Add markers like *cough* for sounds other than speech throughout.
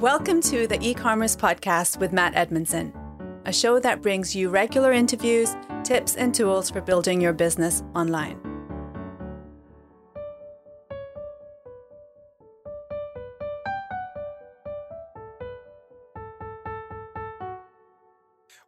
Welcome to the e commerce podcast with Matt Edmondson, a show that brings you regular interviews, tips, and tools for building your business online.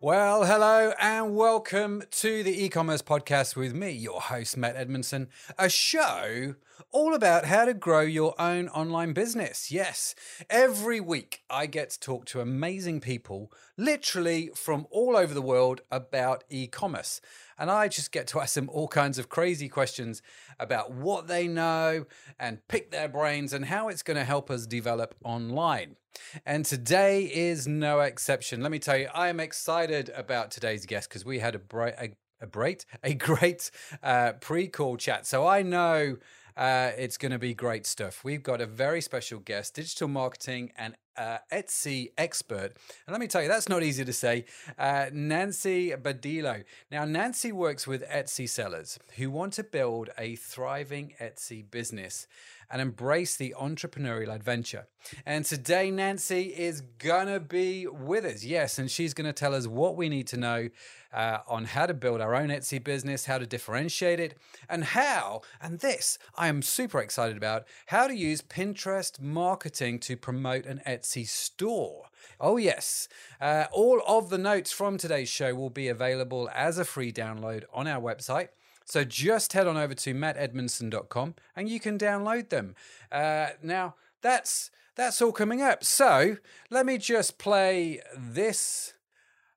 Well, hello and welcome to the e commerce podcast with me, your host, Matt Edmondson, a show all about how to grow your own online business. Yes, every week I get to talk to amazing people, literally from all over the world, about e commerce. And I just get to ask them all kinds of crazy questions about what they know and pick their brains and how it's going to help us develop online. And today is no exception. Let me tell you, I am excited about today's guest because we had a, bright, a, a great, *laughs* a great uh, pre-call chat. So I know uh, it's going to be great stuff. We've got a very special guest, digital marketing and uh, Etsy expert. And let me tell you, that's not easy to say. Uh, Nancy Badillo. Now, Nancy works with Etsy sellers who want to build a thriving Etsy business and embrace the entrepreneurial adventure. And today, Nancy is gonna be with us. Yes, and she's gonna tell us what we need to know uh, on how to build our own Etsy business, how to differentiate it, and how, and this I am super excited about, how to use Pinterest marketing to promote an Etsy store. Oh, yes. Uh, all of the notes from today's show will be available as a free download on our website. So just head on over to mattedmondson.com and you can download them. Uh, now, that's that's all coming up. So let me just play this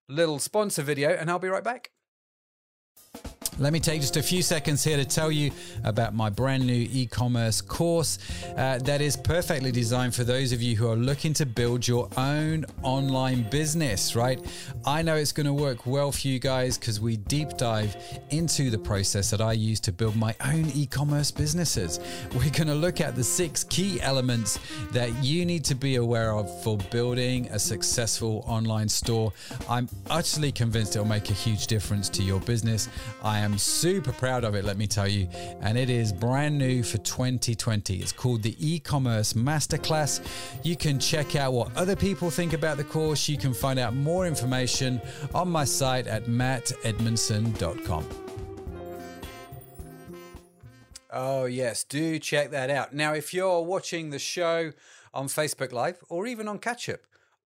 little sponsor video and I'll be right back. Let me take just a few seconds here to tell you about my brand new e commerce course uh, that is perfectly designed for those of you who are looking to build your own online business, right? I know it's going to work well for you guys because we deep dive into the process that I use to build my own e commerce businesses. We're going to look at the six key elements that you need to be aware of for building a successful online store. I'm utterly convinced it'll make a huge difference to your business. I am super proud of it, let me tell you. And it is brand new for 2020. It's called the e commerce masterclass. You can check out what other people think about the course. You can find out more information on my site at mattedmondson.com. Oh, yes, do check that out. Now, if you're watching the show on Facebook Live or even on Catch Up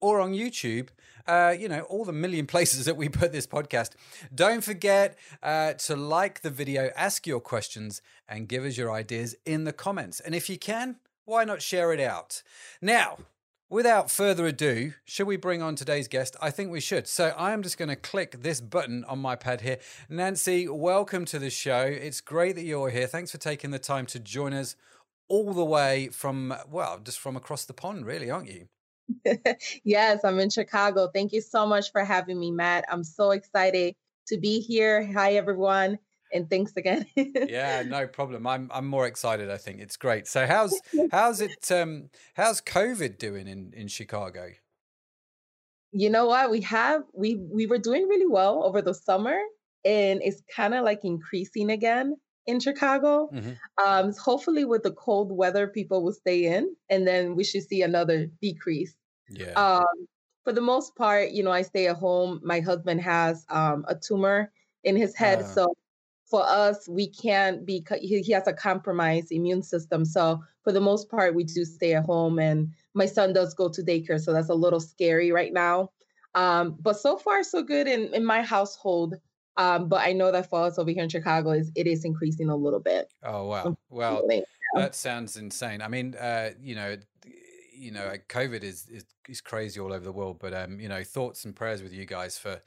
or on YouTube, uh, you know, all the million places that we put this podcast. Don't forget uh, to like the video, ask your questions, and give us your ideas in the comments. And if you can, why not share it out? Now, Without further ado, should we bring on today's guest? I think we should. So I am just going to click this button on my pad here. Nancy, welcome to the show. It's great that you're here. Thanks for taking the time to join us all the way from, well, just from across the pond, really, aren't you? *laughs* yes, I'm in Chicago. Thank you so much for having me, Matt. I'm so excited to be here. Hi, everyone. And thanks again. yeah, no problem. I'm I'm more excited. I think it's great. So how's *laughs* how's it um how's COVID doing in in Chicago? You know what? We have we we were doing really well over the summer and it's kind of like increasing again in Chicago. Mm-hmm. Um, hopefully, with the cold weather, people will stay in, and then we should see another decrease. Yeah. Um, for the most part, you know, I stay at home. My husband has um, a tumor in his head, uh. so for us, we can't be. He, he has a compromised immune system, so for the most part, we do stay at home. And my son does go to daycare, so that's a little scary right now. Um, but so far, so good in in my household. Um, but I know that for us over here in Chicago is it is increasing a little bit. Oh wow! Well, that sounds insane. I mean, uh, you know, you know, COVID is, is is crazy all over the world. But um, you know, thoughts and prayers with you guys for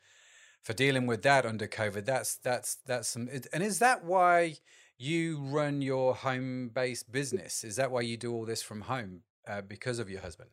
for dealing with that under COVID. That's that's that's some. And is that why you run your home based business? Is that why you do all this from home uh, because of your husband?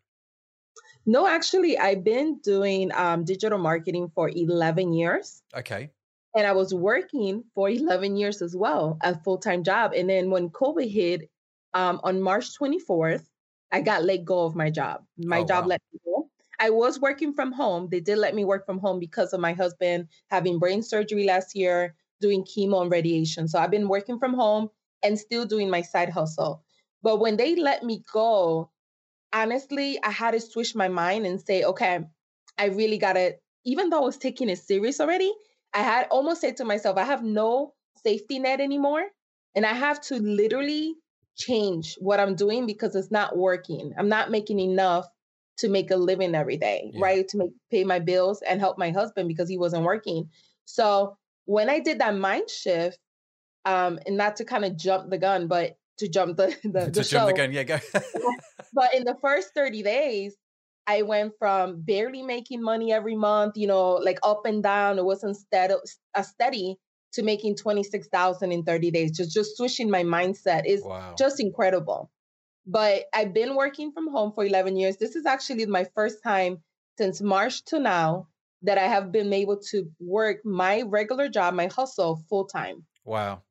No, actually, I've been doing um, digital marketing for 11 years. Okay. And I was working for 11 years as well, a full time job. And then when COVID hit um, on March 24th, I got let go of my job. My oh, job wow. let me go. I was working from home. They did let me work from home because of my husband having brain surgery last year, doing chemo and radiation. So I've been working from home and still doing my side hustle. But when they let me go, honestly, I had to switch my mind and say, okay, I really got to, even though I was taking it serious already, I had almost said to myself, I have no safety net anymore. And I have to literally change what I'm doing because it's not working. I'm not making enough to make a living every day, yeah. right? To make pay my bills and help my husband because he wasn't working. So when I did that mind shift, um, and not to kind of jump the gun, but to jump the *laughs* the, *laughs* to the jump show. the gun, yeah, go. *laughs* but in the first 30 days, I went from barely making money every month, you know, like up and down. It wasn't steady, a steady to making 26,000 in 30 days. Just just switching my mindset is wow. just incredible. But I've been working from home for 11 years. This is actually my first time since March to now that I have been able to work my regular job, my hustle full time. Wow.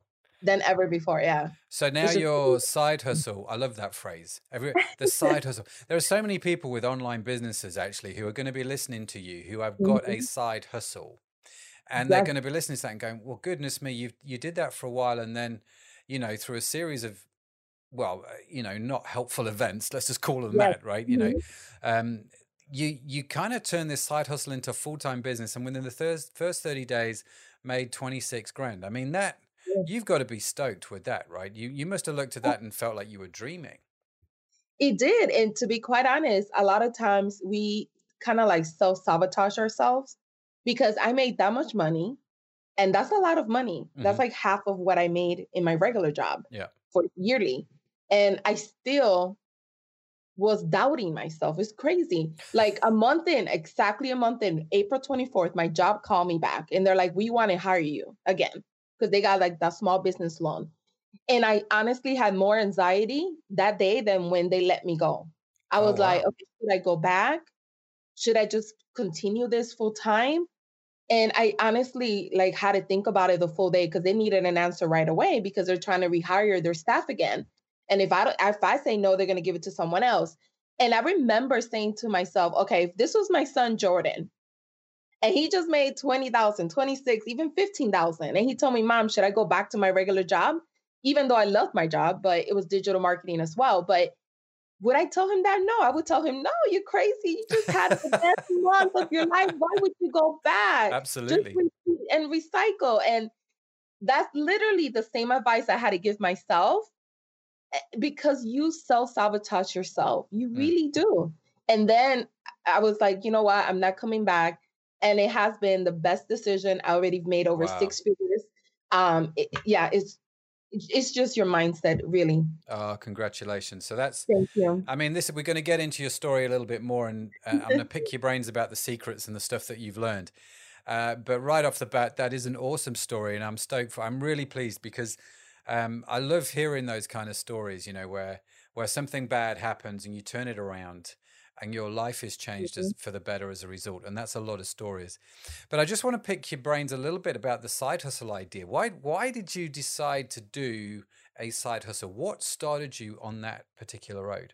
Than ever before, yeah. So now your side *laughs* hustle, I love that phrase. Every *laughs* the side hustle. There are so many people with online businesses actually who are going to be listening to you who have got mm-hmm. a side hustle. And yes. they're going to be listening to that and going, "Well, goodness me, you you did that for a while and then, you know, through a series of well, uh, you know, not helpful *laughs* events, let's just call them yes. that, right? You mm-hmm. know, um, you you kind of turn this side hustle into full time business, and within the first first thirty days, made twenty six grand. I mean that you've got to be stoked with that, right? You you must have looked at that and felt like you were dreaming. It did, and to be quite honest, a lot of times we kind of like self sabotage ourselves because I made that much money, and that's a lot of money. Mm-hmm. That's like half of what I made in my regular job. Yeah. For yearly, and I still was doubting myself. It's crazy. Like a month in, exactly a month in, April 24th, my job called me back and they're like, we want to hire you again because they got like that small business loan. And I honestly had more anxiety that day than when they let me go. I oh, was oh, wow. like, okay, should I go back? Should I just continue this full time? And I honestly like had to think about it the full day because they needed an answer right away because they're trying to rehire their staff again. And if I don't, if I say no, they're going to give it to someone else. And I remember saying to myself, okay, if this was my son Jordan, and he just made 20,000, 26, even 15,000. And he told me, Mom, should I go back to my regular job? Even though I loved my job, but it was digital marketing as well. But would I tell him that? No, I would tell him, no, you're crazy. You just had the best *laughs* month of your life. Why would you go back? Absolutely. and recycle. And that's literally the same advice I had to give myself Eh, because you self sabotage yourself. You mm. really do. And then I was like, you know what? I'm not coming back. And it has been the best decision I already made over wow. six figures. Um, it, yeah, it's it's just your mindset, really. Oh, congratulations! So that's thank you. I mean, this we're going to get into your story a little bit more, and uh, I'm going to pick your brains about the secrets and the stuff that you've learned. Uh, but right off the bat, that is an awesome story, and I'm stoked for. I'm really pleased because um, I love hearing those kind of stories, you know, where where something bad happens and you turn it around and your life is changed mm-hmm. as, for the better as a result. And that's a lot of stories. But I just want to pick your brains a little bit about the side hustle idea. Why why did you decide to do a side hustle? What started you on that particular road?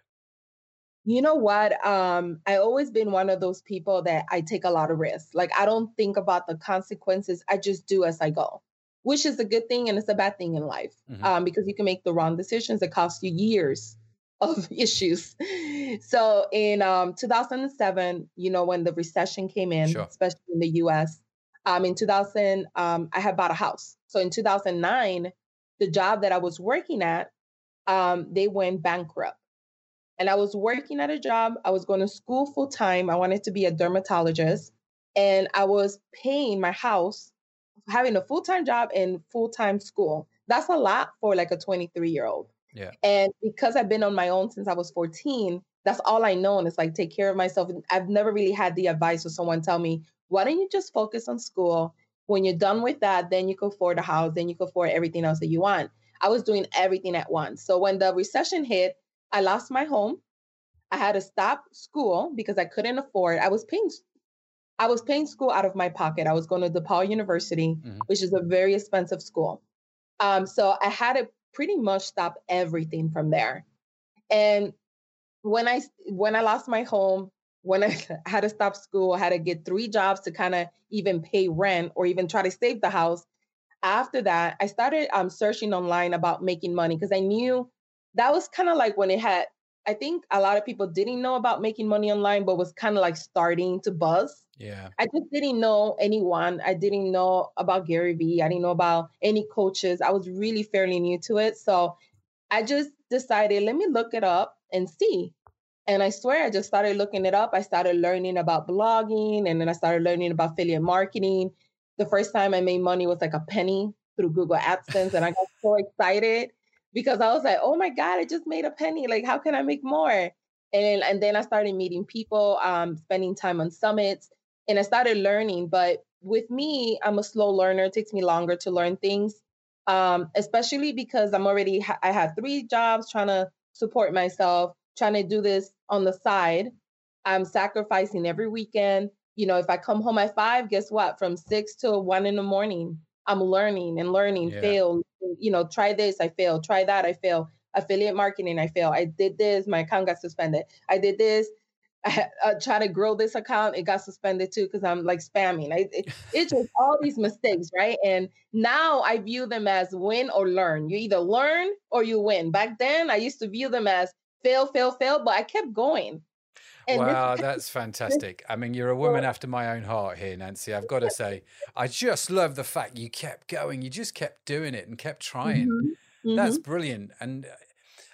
You know what? Um, I always been one of those people that I take a lot of risks. Like I don't think about the consequences. I just do as I go which is a good thing and it's a bad thing in life mm-hmm. um, because you can make the wrong decisions that cost you years of *laughs* issues. So in um, 2007, you know, when the recession came in, sure. especially in the US, um, in 2000, um, I had bought a house. So in 2009, the job that I was working at, um, they went bankrupt. And I was working at a job. I was going to school full time. I wanted to be a dermatologist. And I was paying my house having a full time job and full time school. That's a lot for like a 23 year old. Yeah. And because I've been on my own since I was 14, that's all I know. And it's like take care of myself. I've never really had the advice of someone tell me, why don't you just focus on school? When you're done with that, then you can afford a house, then you can afford everything else that you want. I was doing everything at once. So when the recession hit, I lost my home. I had to stop school because I couldn't afford. I was paying I was paying school out of my pocket. I was going to DePaul University, mm-hmm. which is a very expensive school. Um, so I had to pretty much stop everything from there. And when I when I lost my home, when *laughs* I had to stop school, I had to get three jobs to kind of even pay rent or even try to save the house. After that, I started um, searching online about making money because I knew that was kind of like when it had I think a lot of people didn't know about making money online, but was kind of like starting to buzz. Yeah. I just didn't know anyone. I didn't know about Gary Vee. I didn't know about any coaches. I was really fairly new to it. So I just decided, let me look it up and see. And I swear, I just started looking it up. I started learning about blogging and then I started learning about affiliate marketing. The first time I made money was like a penny through Google AdSense. and I got so excited because I was like, oh my God, I just made a penny. Like, how can I make more? And, and then I started meeting people, um, spending time on summits, and I started learning. But with me, I'm a slow learner. It takes me longer to learn things, um, especially because I'm already, I have three jobs trying to support myself, trying to do this on the side. I'm sacrificing every weekend. You know, if I come home at five, guess what? From six to one in the morning, I'm learning and learning, yeah. fail, you know, try this, I fail, try that, I fail. Affiliate marketing, I fail. I did this, my account got suspended. I did this, *laughs* I, I try to grow this account, it got suspended too because I'm like spamming. I, it, it's just all these mistakes, right? And now I view them as win or learn. You either learn or you win. Back then, I used to view them as fail, fail, fail, but I kept going. And wow, *laughs* this, that's fantastic. I mean, you're a woman after my own heart here, Nancy. I've got to *laughs* say, I just love the fact you kept going. You just kept doing it and kept trying. Mm-hmm. That's mm-hmm. brilliant. And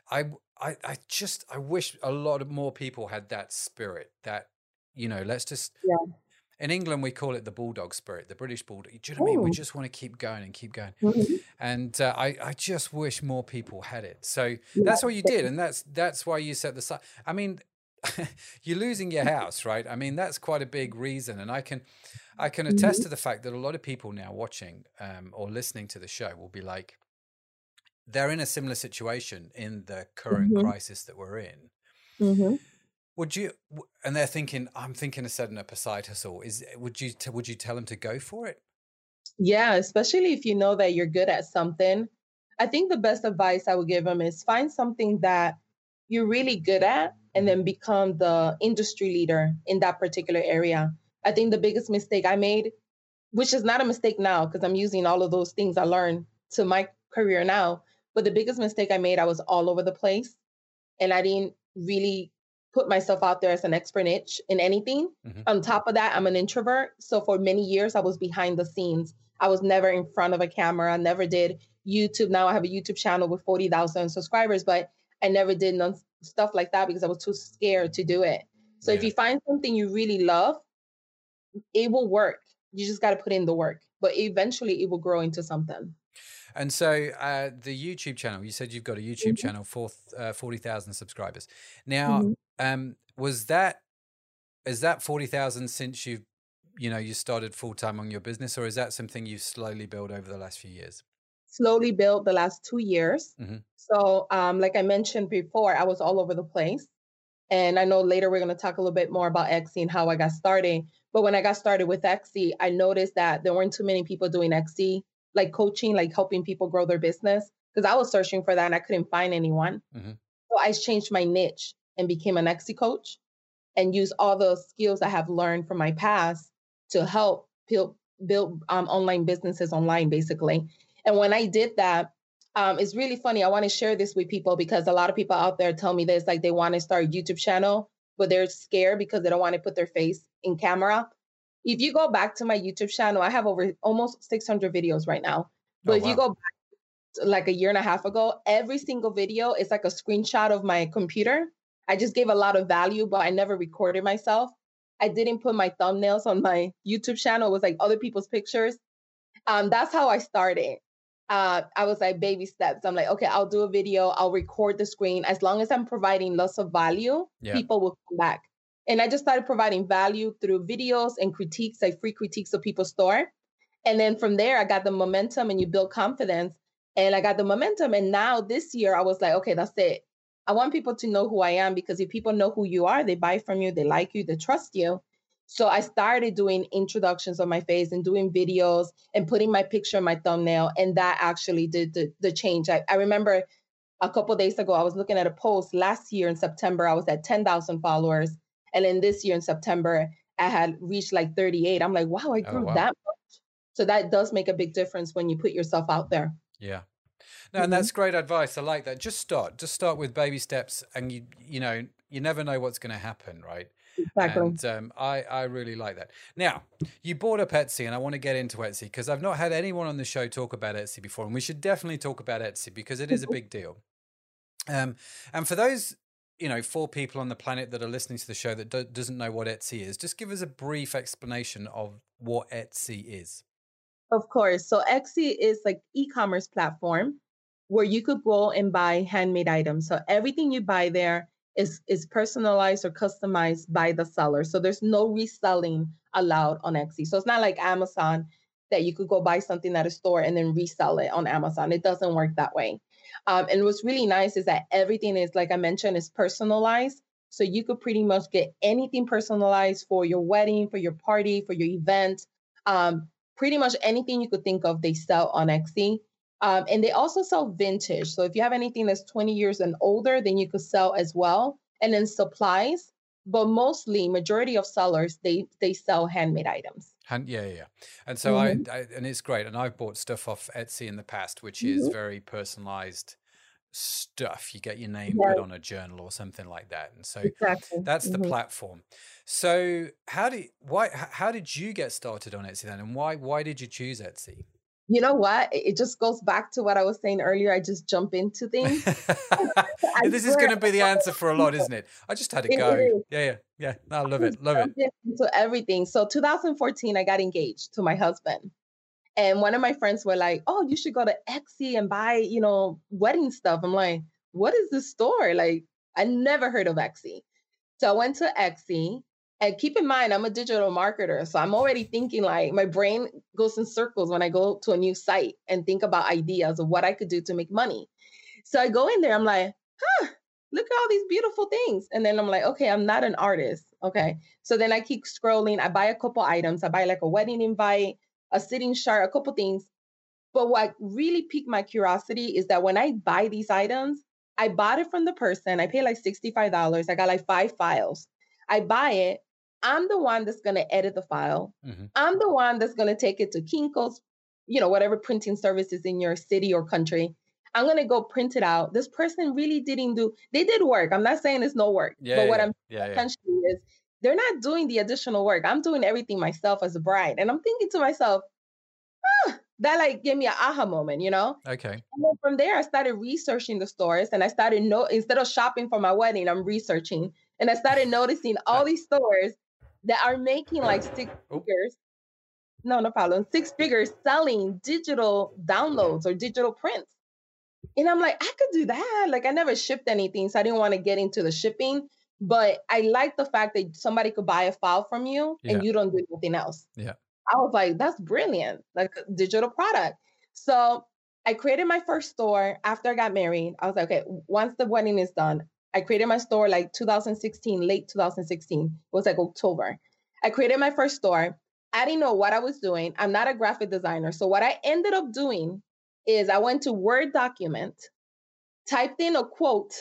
I, I, I just, I wish a lot of more people had that spirit. That you know, let's just. Yeah. In England, we call it the bulldog spirit, the British bulldog. Do you know what I mean? We just want to keep going and keep going. Mm-hmm. And uh, I, I just wish more people had it. So yeah. that's what you did, and that's that's why you set the site. I mean, *laughs* you're losing your house, right? I mean, that's quite a big reason, and I can, I can attest mm-hmm. to the fact that a lot of people now watching um, or listening to the show will be like, they're in a similar situation in the current mm-hmm. crisis that we're in. Mm-hmm. Would you? And they're thinking, I'm thinking of setting up a side hustle. Is would you would you tell them to go for it? Yeah, especially if you know that you're good at something. I think the best advice I would give them is find something that you're really good at and then become the industry leader in that particular area. I think the biggest mistake I made, which is not a mistake now because I'm using all of those things I learned to my career now, but the biggest mistake I made, I was all over the place and I didn't really put myself out there as an expert niche in anything. Mm-hmm. On top of that, I'm an introvert. So for many years, I was behind the scenes. I was never in front of a camera, I never did YouTube. Now I have a YouTube channel with 40,000 subscribers, but I never did none, stuff like that because I was too scared to do it. So yeah. if you find something you really love, it will work. You just got to put in the work, but eventually it will grow into something. And so uh, the YouTube channel, you said you've got a YouTube mm-hmm. channel for uh, 40,000 subscribers. Now, mm-hmm. um, was that, is that 40,000 since you've, you know, you started full time on your business or is that something you've slowly built over the last few years? slowly built the last two years. Mm-hmm. So, um, like I mentioned before, I was all over the place. And I know later we're going to talk a little bit more about Etsy and how I got started. But when I got started with Etsy, I noticed that there weren't too many people doing Etsy, like coaching, like helping people grow their business. Because I was searching for that and I couldn't find anyone. Mm-hmm. So I changed my niche and became an Etsy coach and use all the skills I have learned from my past to help build, build um, online businesses online, basically. And when I did that, um, it's really funny. I want to share this with people because a lot of people out there tell me this, like they want to start a YouTube channel, but they're scared because they don't want to put their face in camera. If you go back to my YouTube channel, I have over almost 600 videos right now. But oh, if wow. you go back like a year and a half ago, every single video is like a screenshot of my computer. I just gave a lot of value, but I never recorded myself. I didn't put my thumbnails on my YouTube channel. It was like other people's pictures. Um, that's how I started uh, I was like baby steps. I'm like, okay, I'll do a video, I'll record the screen. As long as I'm providing lots of value, yeah. people will come back. And I just started providing value through videos and critiques, like free critiques of people's store. And then from there, I got the momentum and you build confidence. And I got the momentum. And now this year, I was like, okay, that's it. I want people to know who I am because if people know who you are, they buy from you, they like you, they trust you. So I started doing introductions of my face and doing videos and putting my picture in my thumbnail. And that actually did the, the change. I, I remember a couple days ago, I was looking at a post last year in September, I was at 10,000 followers. And then this year in September, I had reached like 38. I'm like, wow, I oh, grew oh, wow. that much. So that does make a big difference when you put yourself out there. Yeah. No, and that's great advice. I like that. Just start. Just start with baby steps, and you you know you never know what's going to happen, right? Exactly. And um, I I really like that. Now you bought up Etsy, and I want to get into Etsy because I've not had anyone on the show talk about Etsy before, and we should definitely talk about Etsy because it is a big deal. Um, and for those you know four people on the planet that are listening to the show that do- doesn't know what Etsy is, just give us a brief explanation of what Etsy is. Of course. So Etsy is like e-commerce platform where you could go and buy handmade items. So everything you buy there is is personalized or customized by the seller. So there's no reselling allowed on Etsy. So it's not like Amazon that you could go buy something at a store and then resell it on Amazon. It doesn't work that way. Um, and what's really nice is that everything is, like I mentioned, is personalized. So you could pretty much get anything personalized for your wedding, for your party, for your event. Um, pretty much anything you could think of, they sell on Etsy. Um, and they also sell vintage. So if you have anything that's 20 years and older, then you could sell as well. And then supplies, but mostly majority of sellers they they sell handmade items. And yeah, yeah. And so mm-hmm. I, I, and it's great. And I've bought stuff off Etsy in the past, which mm-hmm. is very personalized stuff. You get your name put on a journal or something like that. And so exactly. that's mm-hmm. the platform. So how did why how did you get started on Etsy then? And why why did you choose Etsy? You know what? It just goes back to what I was saying earlier. I just jump into *laughs* things. this is going to be the answer for a lot, isn't it? I just had to it go. Is. Yeah, yeah, yeah. I love it. Love it. Into everything. So 2014, I got engaged to my husband. And one of my friends were like, oh, you should go to Etsy and buy, you know, wedding stuff. I'm like, what is this store? Like, I never heard of Etsy. So I went to Etsy and keep in mind, I'm a digital marketer. So I'm already thinking like my brain goes in circles when I go to a new site and think about ideas of what I could do to make money. So I go in there, I'm like, huh, look at all these beautiful things. And then I'm like, okay, I'm not an artist. Okay. So then I keep scrolling. I buy a couple items. I buy like a wedding invite, a sitting chart, a couple things. But what really piqued my curiosity is that when I buy these items, I bought it from the person. I paid like $65. I got like five files. I buy it. I'm the one that's going to edit the file. Mm-hmm. I'm the one that's going to take it to Kinko's, you know, whatever printing services in your city or country. I'm going to go print it out. This person really didn't do, they did work. I'm not saying it's no work, yeah, but what I'm yeah, essentially yeah. is they're not doing the additional work. I'm doing everything myself as a bride. And I'm thinking to myself, ah, that like gave me an aha moment, you know? Okay. And then from there, I started researching the stores and I started, no, instead of shopping for my wedding, I'm researching. And I started noticing all these stores that are making like six oh. figures. No, no problem. Six figures selling digital downloads or digital prints. And I'm like, I could do that. Like I never shipped anything, so I didn't want to get into the shipping. But I like the fact that somebody could buy a file from you yeah. and you don't do anything else. Yeah. I was like, that's brilliant, like a digital product. So I created my first store after I got married. I was like, okay, once the wedding is done, I created my store like 2016, late 2016. It was like October. I created my first store. I didn't know what I was doing. I'm not a graphic designer. So what I ended up doing is I went to Word document, typed in a quote,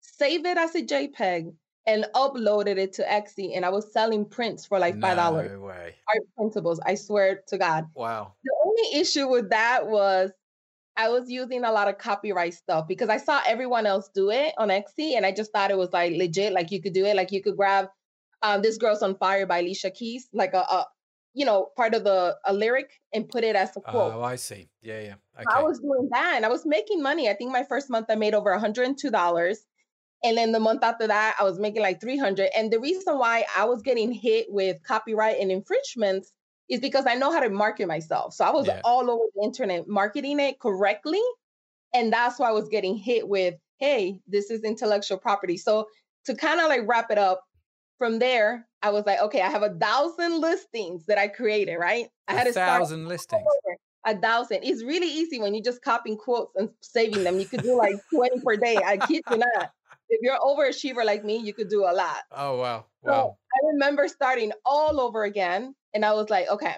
saved it as a JPEG, and uploaded it to Etsy. And I was selling prints for like five dollars. No way. Art printables. I swear to God. Wow. The only issue with that was I was using a lot of copyright stuff because I saw everyone else do it on Etsy and I just thought it was like legit, like you could do it. Like you could grab um, This Girl's on Fire by Alicia Keys, like a, a you know, part of the a lyric and put it as a quote. Oh, I see. Yeah, yeah. Okay. I was doing that and I was making money. I think my first month I made over $102. And then the month after that, I was making like 300. And the reason why I was getting hit with copyright and infringements is because I know how to market myself. So I was yeah. all over the internet marketing it correctly. And that's why I was getting hit with, hey, this is intellectual property. So to kind of like wrap it up, from there, I was like, okay, I have a thousand listings that I created, right? I had a thousand listings. A thousand. It's really easy when you're just copying quotes and saving them. You could do like 20 per day. I kid you not. If you're overachiever like me, you could do a lot. Oh wow. Wow. So I remember starting all over again and I was like, okay,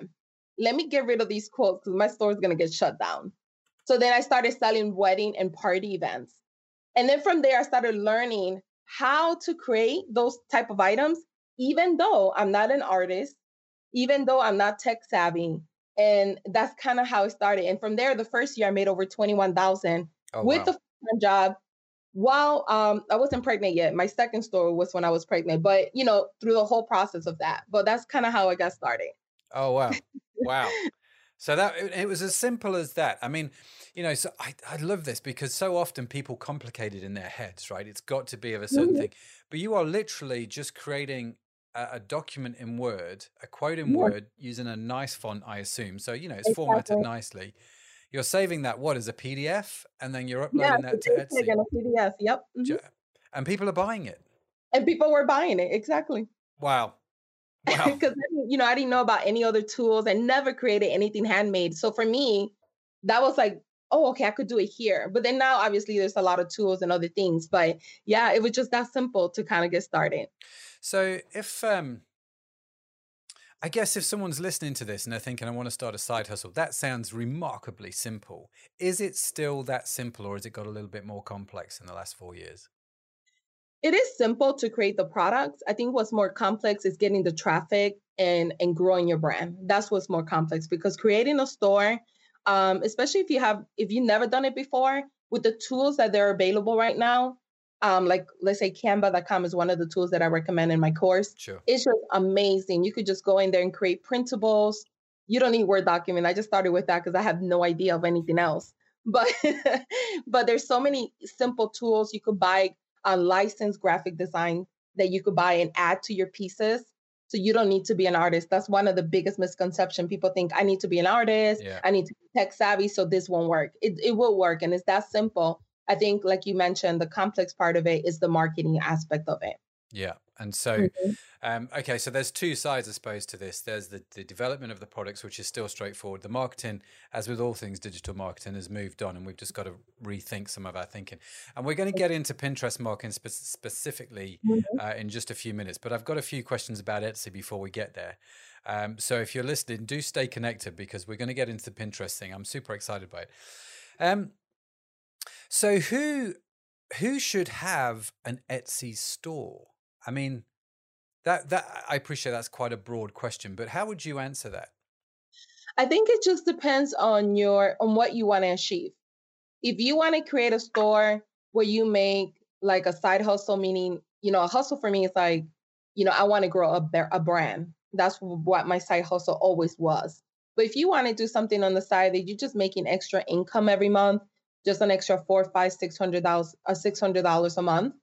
let me get rid of these quotes because my store is going to get shut down. So then I started selling wedding and party events. And then from there, I started learning how to create those type of items, even though I'm not an artist, even though I'm not tech savvy. And that's kind of how it started. And from there, the first year I made over 21,000 oh, with wow. the full-time job while um, I wasn't pregnant yet. My second story was when I was pregnant, but you know, through the whole process of that. But that's kind of how I got started. Oh wow. *laughs* Wow. so that it was as simple as that. I mean, you know, so I, I love this because so often people complicate it in their heads, right? It's got to be of a certain mm-hmm. thing. But you are literally just creating a, a document in Word, a quote in yeah. Word using a nice font, I assume. So, you know, it's exactly. formatted nicely. You're saving that what as a PDF and then you're uploading yeah, that to Etsy. In a PDF, yep. Mm-hmm. And people are buying it. And people were buying it, exactly. Wow. *laughs* Wow. Because you know, I didn't know about any other tools. I never created anything handmade. So for me, that was like, oh, okay, I could do it here. But then now, obviously, there's a lot of tools and other things. But yeah, it was just that simple to kind of get started. So if um, I guess if someone's listening to this and they're thinking, I want to start a side hustle, that sounds remarkably simple. Is it still that simple, or has it got a little bit more complex in the last four years? it is simple to create the products. I think what's more complex is getting the traffic and and growing your brand. That's what's more complex because creating a store, um, especially if you have if you've never done it before, with the tools that they're available right now, um, like let's say Canva.com is one of the tools that I recommend in my course. Sure. It's just amazing. You could just go in there and create printables. You don't need Word document. I just started with that because I have no idea of anything else. *laughs* But but there's so many simple tools you could buy a licensed graphic design that you could buy and add to your pieces. So you don't need to be an artist. That's one of the biggest misconception. People think I need to be an artist. Yeah. I need to be tech savvy, so this won't work. It it will work, and it's that simple. I think, like you mentioned, the complex part of it is the marketing aspect of it. Yeah. And so, mm-hmm. um, okay, so there's two sides, I suppose, to this. There's the, the development of the products, which is still straightforward. The marketing, as with all things digital marketing, has moved on, and we've just got to rethink some of our thinking. And we're going to get into Pinterest marketing spe- specifically mm-hmm. uh, in just a few minutes. But I've got a few questions about Etsy before we get there. Um, so if you're listening, do stay connected because we're going to get into the Pinterest thing. I'm super excited by it. Um, so who who should have an Etsy store? I mean, that that I appreciate that's quite a broad question, but how would you answer that? I think it just depends on your on what you want to achieve. If you want to create a store where you make like a side hustle, meaning you know a hustle for me is like you know I want to grow a a brand. That's what my side hustle always was. But if you want to do something on the side that you're just making extra income every month, just an extra four, five, six hundred dollars, uh, six hundred dollars a month,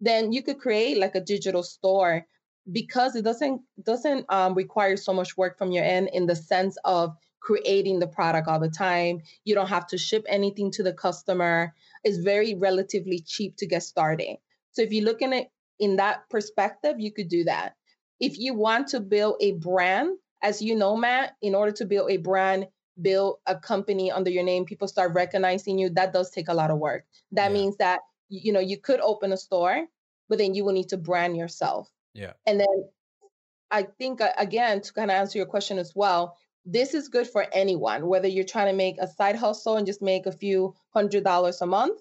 then you could create like a digital store because it doesn't doesn't um, require so much work from your end in the sense of creating the product all the time. You don't have to ship anything to the customer. It's very relatively cheap to get started. So if you look at it in that perspective you could do that. If you want to build a brand as you know matt in order to build a brand build a company under your name people start recognizing you that does take a lot of work that yeah. means that you know, you could open a store, but then you will need to brand yourself. Yeah. And then I think, uh, again, to kind of answer your question as well, this is good for anyone, whether you're trying to make a side hustle and just make a few hundred dollars a month,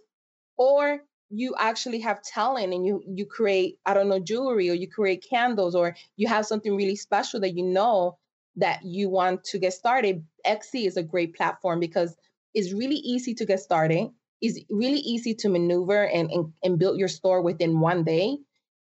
or you actually have talent and you you create i don't know jewelry or you create candles or you have something really special that you know that you want to get started etsy is a great platform because it's really easy to get started It's really easy to maneuver and, and, and build your store within one day.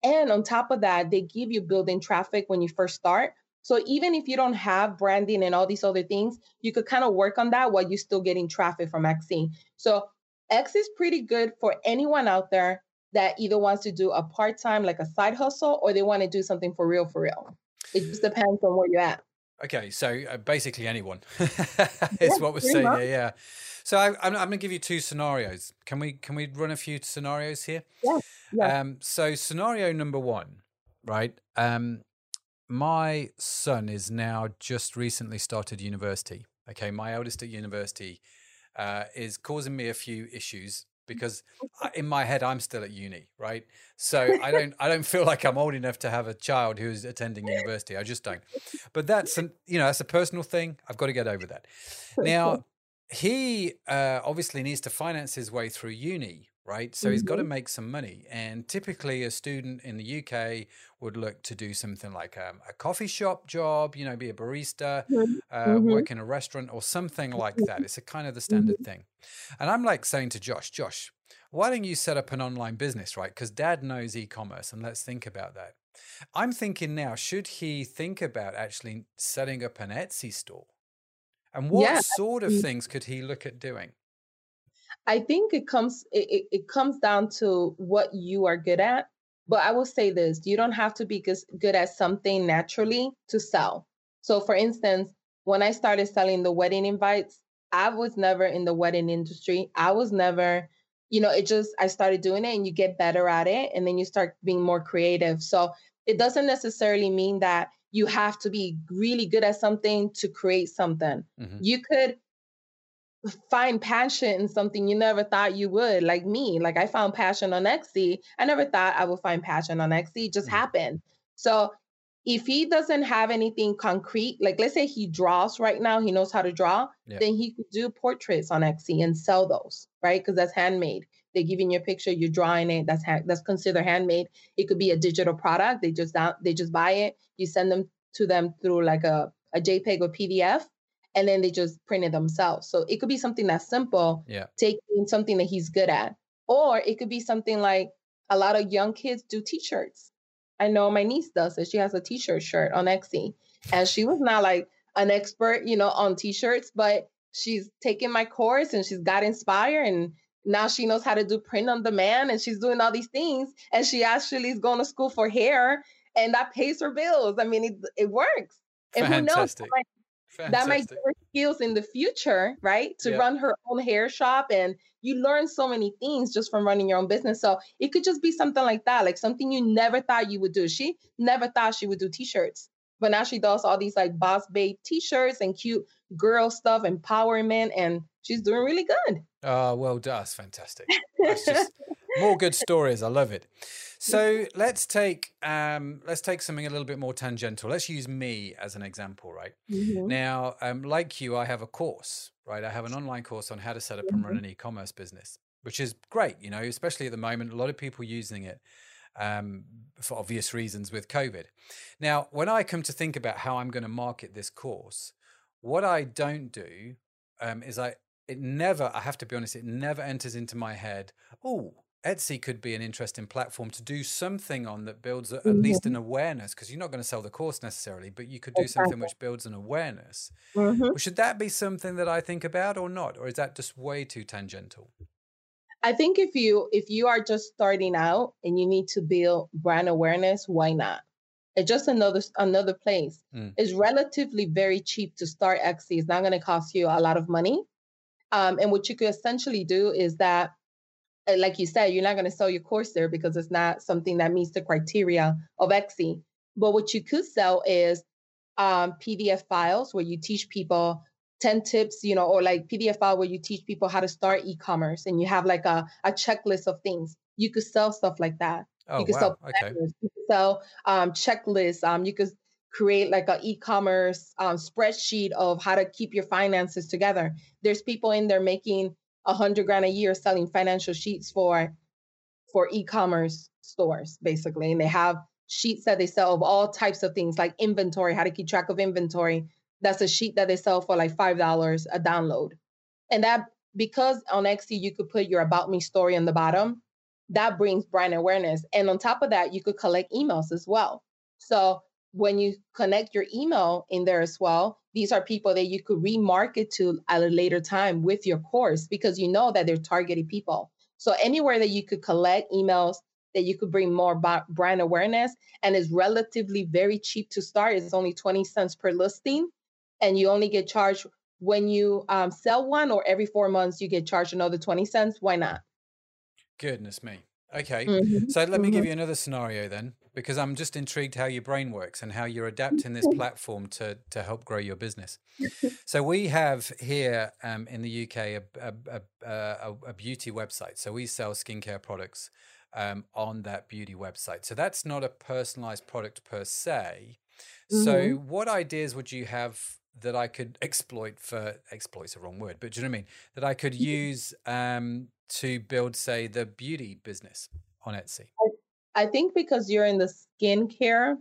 And on top of that, they give you building traffic when you first start. So even if you don't have branding and all these other things, you could kind of work on that while you're still getting traffic from Etsy. So Etsy is pretty good for anyone out there that either wants to do a part-time like a side hustle or they want to do something for real for real. It just depends on where you're at. Okay, so uh, basically anyone *laughs* is yeah, what we're saying. Yeah, yeah. So I, am I'm, I'm going to give you two scenarios. Can we can we run a few scenarios here? Yeah. yeah. Um, so scenario number one, right? Um, my son is now just recently started university. Okay, my eldest at university uh, is causing me a few issues because I, *laughs* in my head I'm still at uni, right? So I don't I don't feel like I'm old enough to have a child who's attending university. I just don't. But that's an, you know that's a personal thing. I've got to get over that. Now he uh, obviously needs to finance his way through uni, right? So mm-hmm. he's got to make some money. And typically, a student in the UK would look to do something like um, a coffee shop job, you know, be a barista, mm-hmm. uh, mm-hmm. work in a restaurant or something like that. Mm-hmm. It's a kind of the standard mm-hmm. thing. And I'm like saying to Josh, Josh, why don't you set up an online business, right? Because dad knows e commerce, and let's think about that. I'm thinking now, should he think about actually setting up an Etsy store? And what yeah. sort of things could he look at doing? I think it comes it, it, comes down to what you are good at. But I will say this: you don't have to be good at something naturally to sell. So, for instance, when I started selling the wedding invites, I was never in the wedding industry. I was never, you know, it just I started doing it, and you get better at it, and then you start being more creative. So it doesn't necessarily mean that you have to be really good at something to create something. Mm-hmm. You could find passion in something you never thought you would, like me. Like I found passion on Etsy. I never thought I would find passion on Etsy. It just mm-hmm. happened. So if he doesn't have anything concrete, like let's say he draws right now, he knows how to draw, yeah. then he could do portraits on Etsy and sell those, right? Because that's handmade. They're giving you a picture, you're drawing it. That's ha- that's considered handmade. It could be a digital product. They just down, they just buy it. You send them to them through like a a JPEG or PDF, and then they just print it themselves. So it could be something that's simple, yeah. taking something that he's good at, or it could be something like a lot of young kids do T-shirts. I know my niece does it. She has a T-shirt shirt on Etsy, and she was not like an expert, you know, on T-shirts, but she's taken my course and she's got inspired and now she knows how to do print on demand and she's doing all these things and she actually is going to school for hair and that pays her bills i mean it, it works and Fantastic. who knows Fantastic. that might give her skills in the future right? To run her own hair shop and you learn so many things just from running your own business. So it could just be something like that like something you never thought you would do. She never thought she would do t-shirts but now she does all these like boss babe t-shirts and cute girl stuff empowerment and she's doing really good Oh, well, that's fantastic. That's just *laughs* more good stories. I love it. So let's take um, let's take something a little bit more tangential. Let's use me as an example, right? Mm-hmm. Now, um, like you, I have a course, right? I have an online course on how to set up and run mm-hmm. an e-commerce business, which is great. You know, especially at the moment, a lot of people using it um, for obvious reasons with COVID. Now, when I come to think about how I'm going to market this course, what I don't do um, is I it never, I have to be honest, it never enters into my head, oh, Etsy could be an interesting platform to do something on that builds at mm-hmm. least an awareness because you're not going to sell the course necessarily, but you could do exactly. something which builds an awareness. Mm-hmm. Well, should that be something that I think about or not, or is that just way too tangential? I think if you if you are just starting out and you need to build brand awareness, why not? It's just another another place. Mm. It's relatively very cheap to start Etsy. It's not going to cost you a lot of money. Um, and what you could essentially do is that, uh, like you said, you're not going to sell your course there because it's not something that meets the criteria of Etsy. But what you could sell is um, PDF files where you teach people 10 tips, you know, or like PDF file where you teach people how to start e-commerce and you have like a, a checklist of things. You could sell stuff like that. Oh, you could wow. sell okay. you could sell um, checklists. Um, you could create like an e-commerce um, spreadsheet of how to keep your finances together. There's people in there making a hundred grand a year selling financial sheets for for e-commerce stores, basically, and they have sheets that they sell of all types of things like inventory, how to keep track of inventory. That's a sheet that they sell for like five dollars a download, and that because on Etsy you could put your about me story on the bottom. That brings brand awareness, and on top of that, you could collect emails as well. So when you connect your email in there as well, these are people that you could remarket to at a later time with your course because you know that they're targeted people. So anywhere that you could collect emails that you could bring more brand awareness and is relatively very cheap to start. It's only 20 cents per listing and you only get charged when you um, sell one or every four months you get charged another 20 cents. Why not? Goodness me. Okay. Mm-hmm. So let me mm-hmm. give you another scenario then because I'm just intrigued how your brain works and how you're adapting this platform to to help grow your business. *laughs* so we have here um, in the UK a, a, a, a, beauty website. So we sell skincare products um, on that beauty website. So that's not a personalized product per se. Mm-hmm. So what ideas would you have that I could exploit for exploit's a wrong word, but do you know what I mean? That I could *laughs* use um, to build, say, the beauty business on Etsy? I think because you're in the skincare,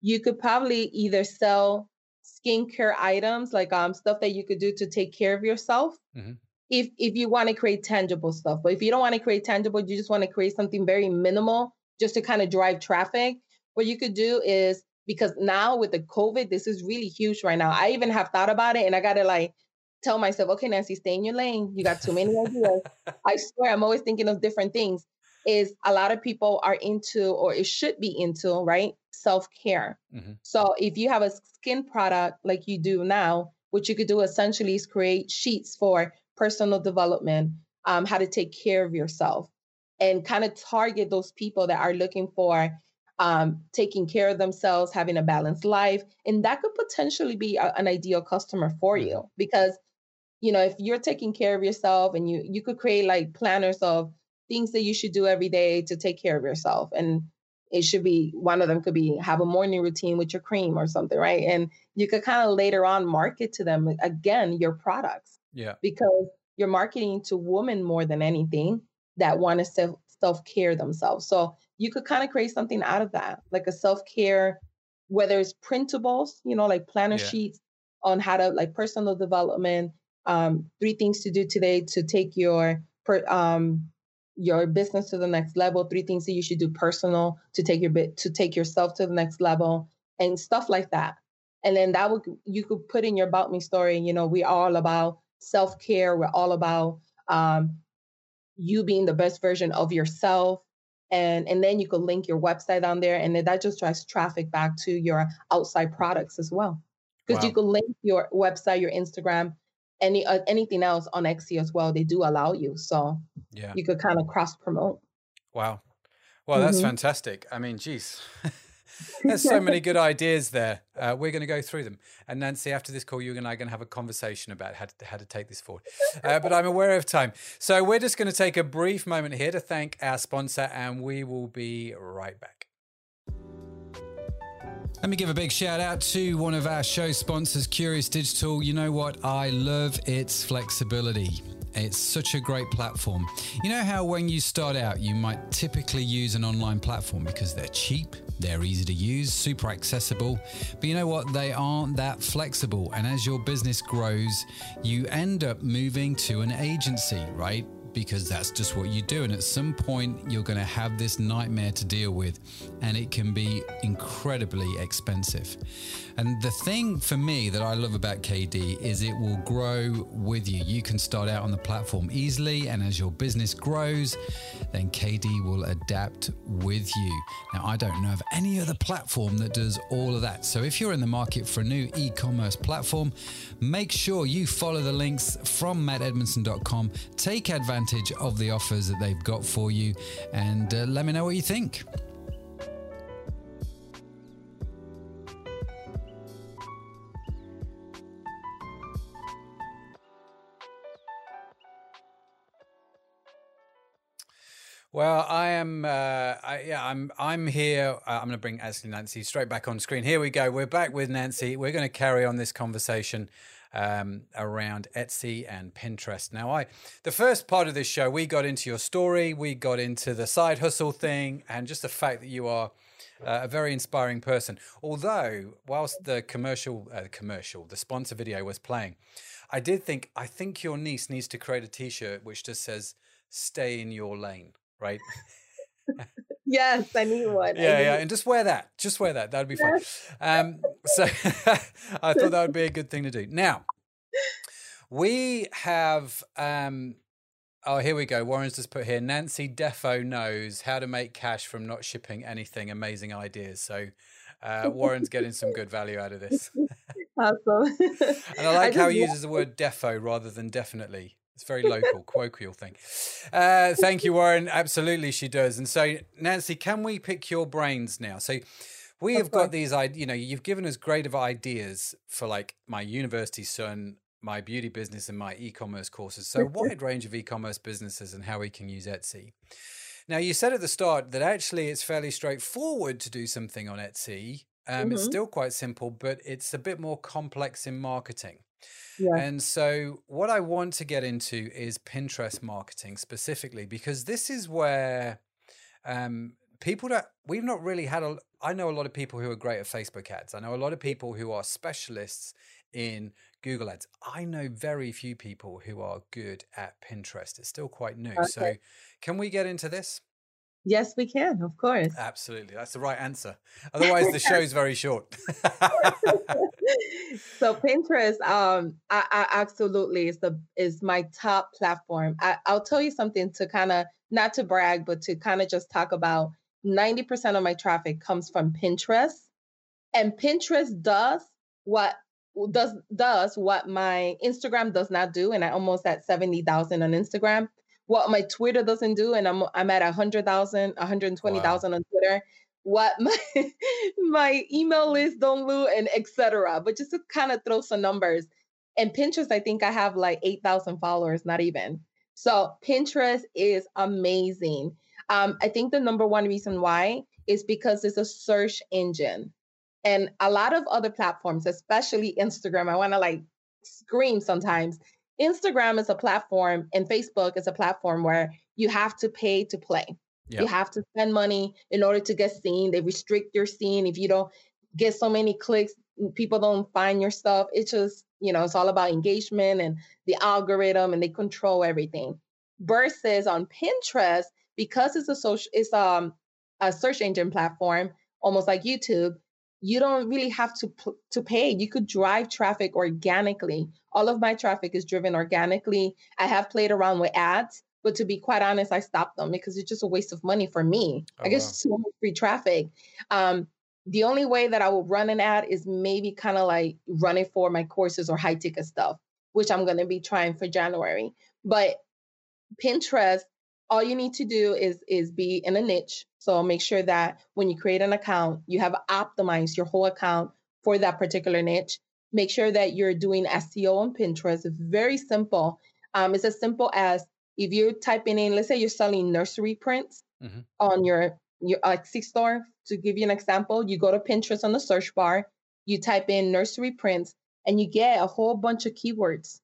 you could probably either sell skincare items like um stuff that you could do to take care of yourself. Mm-hmm. If if you want to create tangible stuff, but if you don't want to create tangible, you just want to create something very minimal just to kind of drive traffic. What you could do is because now with the COVID, this is really huge right now. I even have thought about it and I gotta like tell myself, okay, Nancy, stay in your lane. You got too many *laughs* ideas. I swear I'm always thinking of different things. Is a lot of people are into or it should be into, right? Self-care. Mm-hmm. So if you have a skin product like you do now, what you could do essentially is create sheets for personal development, um, how to take care of yourself, and kind of target those people that are looking for um, taking care of themselves, having a balanced life. And that could potentially be a, an ideal customer for mm-hmm. you because, you know, if you're taking care of yourself and you, you could create like planners of things that you should do every day to take care of yourself. And it should be one of them could be have a morning routine with your cream or something, right? And you could kind of later on market to them again your products. Yeah. Because you're marketing to women more than anything that want to self care themselves. So you could kind of create something out of that, like a self care, whether it's printables, you know, like planner yeah. sheets on how to like personal development, um, three things to do today to take your per, um, your business to the next level, three things that you should do personal to take your bit to take yourself to the next level, and stuff like that. And then that would you could put in your about me story. You know, we're all about self care. We're all about um, you being the best version of yourself and and then you could link your website on there and then that just drives traffic back to your outside products as well because wow. you could link your website your instagram any uh, anything else on Etsy as well they do allow you so yeah you could kind of cross promote wow well that's mm-hmm. fantastic i mean geez *laughs* There's so many good *laughs* ideas there. Uh, we're going to go through them. And Nancy, after this call, you and I are going to have a conversation about how to, how to take this forward. Uh, but I'm aware of time. So we're just going to take a brief moment here to thank our sponsor, and we will be right back. Let me give a big shout out to one of our show sponsors, Kurious Digital. You know what? I love its flexibility. It's such a great platform. You know how when you start out, you might typically use an online platform because they're cheap, they're easy to use, super accessible, but you know what? They aren't that flexible. And as your business grows, you end up moving to an agency, right? Because that's just what you do. And at some point, you're going to have this nightmare to deal with, and it can be incredibly expensive. And the thing for me that I love about KD is it will grow with you. You can start out on the platform easily, and as your business grows, then KD will adapt with you. Now, I don't know of any other platform that does all of that. So if you're in the market for a new e commerce platform, make sure you follow the links from mattedmondson.com. Take advantage of the offers that they've got for you, and uh, let me know what you think. Well, I am. Uh, I, yeah, I'm. I'm here. Uh, I'm going to bring Ashley Nancy straight back on screen. Here we go. We're back with Nancy. We're going to carry on this conversation um, around Etsy and Pinterest. Now, I the first part of this show, we got into your story, we got into the side hustle thing, and just the fact that you are uh, a very inspiring person. Although, whilst the commercial, uh, commercial, the sponsor video was playing, I did think I think your niece needs to create a T-shirt which just says "Stay in your lane." right? *laughs* yes, I need one. Yeah, need yeah, and just wear that. Just wear that. That'd be fun. Um, so *laughs* I thought that would be a good thing to do. Now, we have. Um, oh, here we go. Warren's just put here. Nancy Defo knows how to make cash from not shipping anything. Amazing ideas. So. Uh, Warren's getting some good value out of this. *laughs* Awesome. *laughs* and I like I how he uses the word defo rather than definitely. It's very local, colloquial thing. Uh, thank you, Warren. Absolutely, she does. And so, Nancy, can we pick your brains now? So, we have got these, you know, you've given us great of ideas for like my university son, my beauty business, and my e-commerce courses. So, a wide range of e-commerce businesses and how we can use Etsy. Now, you said at the start that actually it's fairly straightforward to do something on Etsy. Um, mm-hmm. It's still quite simple, but it's a bit more complex in marketing. Yeah. And so, what I want to get into is Pinterest marketing specifically, because this is where um, people that we've not really had a. I know a lot of people who are great at Facebook ads. I know a lot of people who are specialists in Google ads. I know very few people who are good at Pinterest. It's still quite new. Okay. So, can we get into this? Yes, we can, of course. Absolutely. That's the right answer. *laughs* Otherwise, the show's very short. *laughs* so Pinterest, um, I, I, absolutely is the is my top platform. I, I'll tell you something to kind of not to brag, but to kind of just talk about 90% of my traffic comes from Pinterest. And Pinterest does what does does what my Instagram does not do, and I almost at 70,000 on Instagram what my Twitter doesn't do, and I'm I'm at 100,000, 120,000 wow. on Twitter. What *laughs* my my email list don't do, and etc. But just to kind of throw some numbers. And Pinterest, I think I have like 8,000 followers, not even. So Pinterest is amazing. Um, I think the number one reason why is because it's a search engine. And a lot of other platforms, especially Instagram, I want to like scream sometimes Instagram is a platform and Facebook is a platform where you have to pay to play. Yep. You have to spend money in order to get seen. They restrict your scene. If you don't get so many clicks, people don't find your stuff. It's just, you know, it's all about engagement and the algorithm and they control everything. Versus on Pinterest, because it's a social it's um a search engine platform, almost like YouTube, you don't really have to to pay. You could drive traffic organically. All of my traffic is driven organically. I have played around with ads, but to be quite honest, I stopped them because it's just a waste of money for me. Oh, I guess wow. so much free traffic. Um, the only way that I will run an ad is maybe kind of like running for my courses or high ticket stuff, which I'm going to be trying for January. But Pinterest, all you need to do is is be in a niche so make sure that when you create an account, you have optimized your whole account for that particular niche. Make sure that you're doing SEO on Pinterest. It's very simple. Um, it's as simple as if you're typing in, let's say you're selling nursery prints mm-hmm. on your your Etsy store. To give you an example, you go to Pinterest on the search bar, you type in nursery prints, and you get a whole bunch of keywords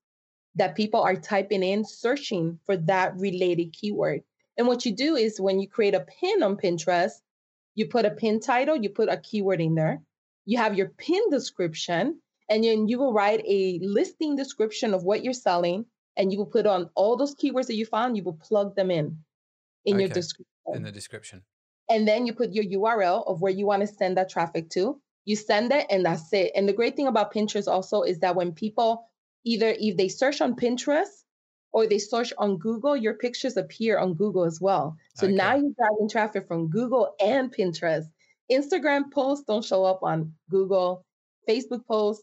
that people are typing in, searching for that related keyword. And what you do is when you create a pin on Pinterest, you put a pin title, you put a keyword in there, you have your pin description, and then you will write a listing description of what you're selling, and you will put on all those keywords that you found, you will plug them in in okay. your description. In the description. And then you put your URL of where you want to send that traffic to. You send it, and that's it. And the great thing about Pinterest also is that when people either if they search on Pinterest or they search on Google, your pictures appear on Google as well. So okay. now you're driving traffic from Google and Pinterest. Instagram posts don't show up on Google. Facebook posts,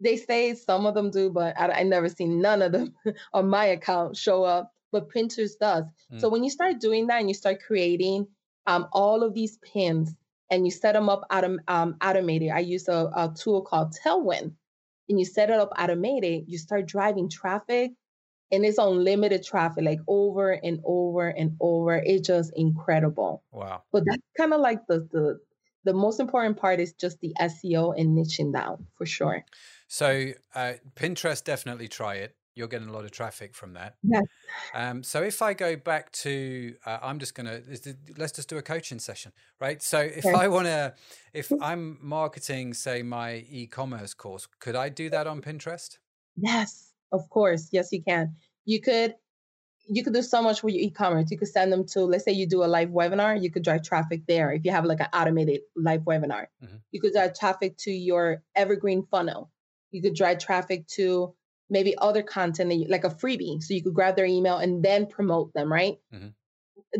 they say some of them do, but I, I never seen none of them *laughs* on my account show up. But Pinterest does. Mm. So when you start doing that and you start creating um, all of these pins and you set them up autom- um, automated, I use a, a tool called Tailwind. And you set it up automated, you start driving traffic and it's unlimited traffic, like over and over and over. It's just incredible. Wow. But that's kind of like the the the most important part is just the SEO and niching down for sure. So uh, Pinterest, definitely try it. You're getting a lot of traffic from that. Yes. Um, so if I go back to, uh, I'm just gonna let's just do a coaching session, right? So if okay. I want to, if I'm marketing, say my e-commerce course, could I do that on Pinterest? Yes. Of course, yes, you can. You could you could do so much with your e-commerce. You could send them to, let's say you do a live webinar, you could drive traffic there. If you have like an automated live webinar, mm-hmm. you could drive traffic to your evergreen funnel. You could drive traffic to maybe other content you, like a freebie. So you could grab their email and then promote them, right? Mm-hmm.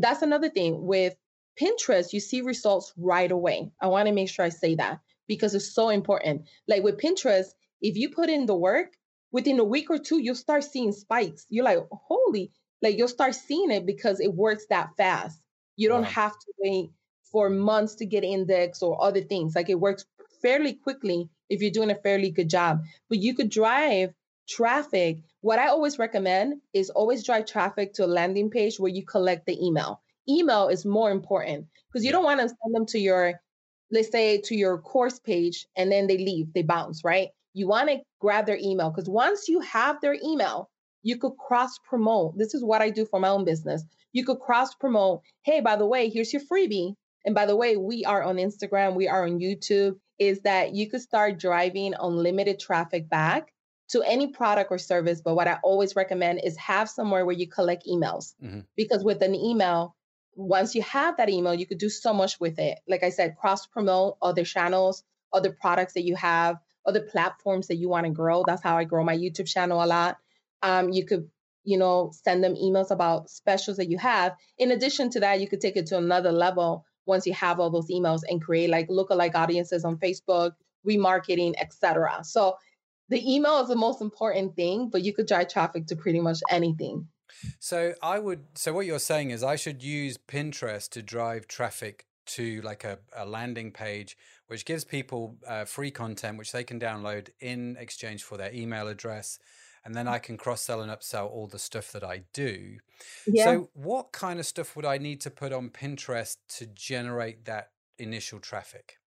That's another thing with Pinterest, you see results right away. I want to make sure I say that because it's so important. Like with Pinterest, if you put in the work, within a week or two, you'll start seeing spikes. You're like, holy, like you'll start seeing it because it works that fast. You don't wow. have to wait for months to get index or other things. Like it works fairly quickly if you're doing a fairly good job. But you could drive traffic. What I always recommend is always drive traffic to a landing page where you collect the email. Email is more important because you don't want to send them to your, let's say, to your course page and then they leave, they bounce, right? You want to grab their email because once you have their email, you could cross promote. This is what I do for my own business. You could cross promote. Hey, by the way, here's your freebie. And by the way, we are on Instagram, we are on YouTube. Is that you could start driving unlimited traffic back to any product or service. But what I always recommend is have somewhere where you collect emails mm-hmm. because with an email, once you have that email, you could do so much with it. Like I said, cross promote other channels, other products that you have, other platforms that you want to grow. That's how I grow my YouTube channel a lot. Um, you could, you know, send them emails about specials that you have. In addition to that, you could take it to another level once you have all those emails and create like lookalike audiences on Facebook, remarketing, etc. So the email is the most important thing, but you could drive traffic to pretty much anything. So I would so what you're saying is I should use Pinterest to drive traffic to like a, a landing page which gives people uh, free content which they can download in exchange for their email address and then I can cross sell and upsell all the stuff that I do. Yeah. So, what kind of stuff would I need to put on Pinterest to generate that initial traffic?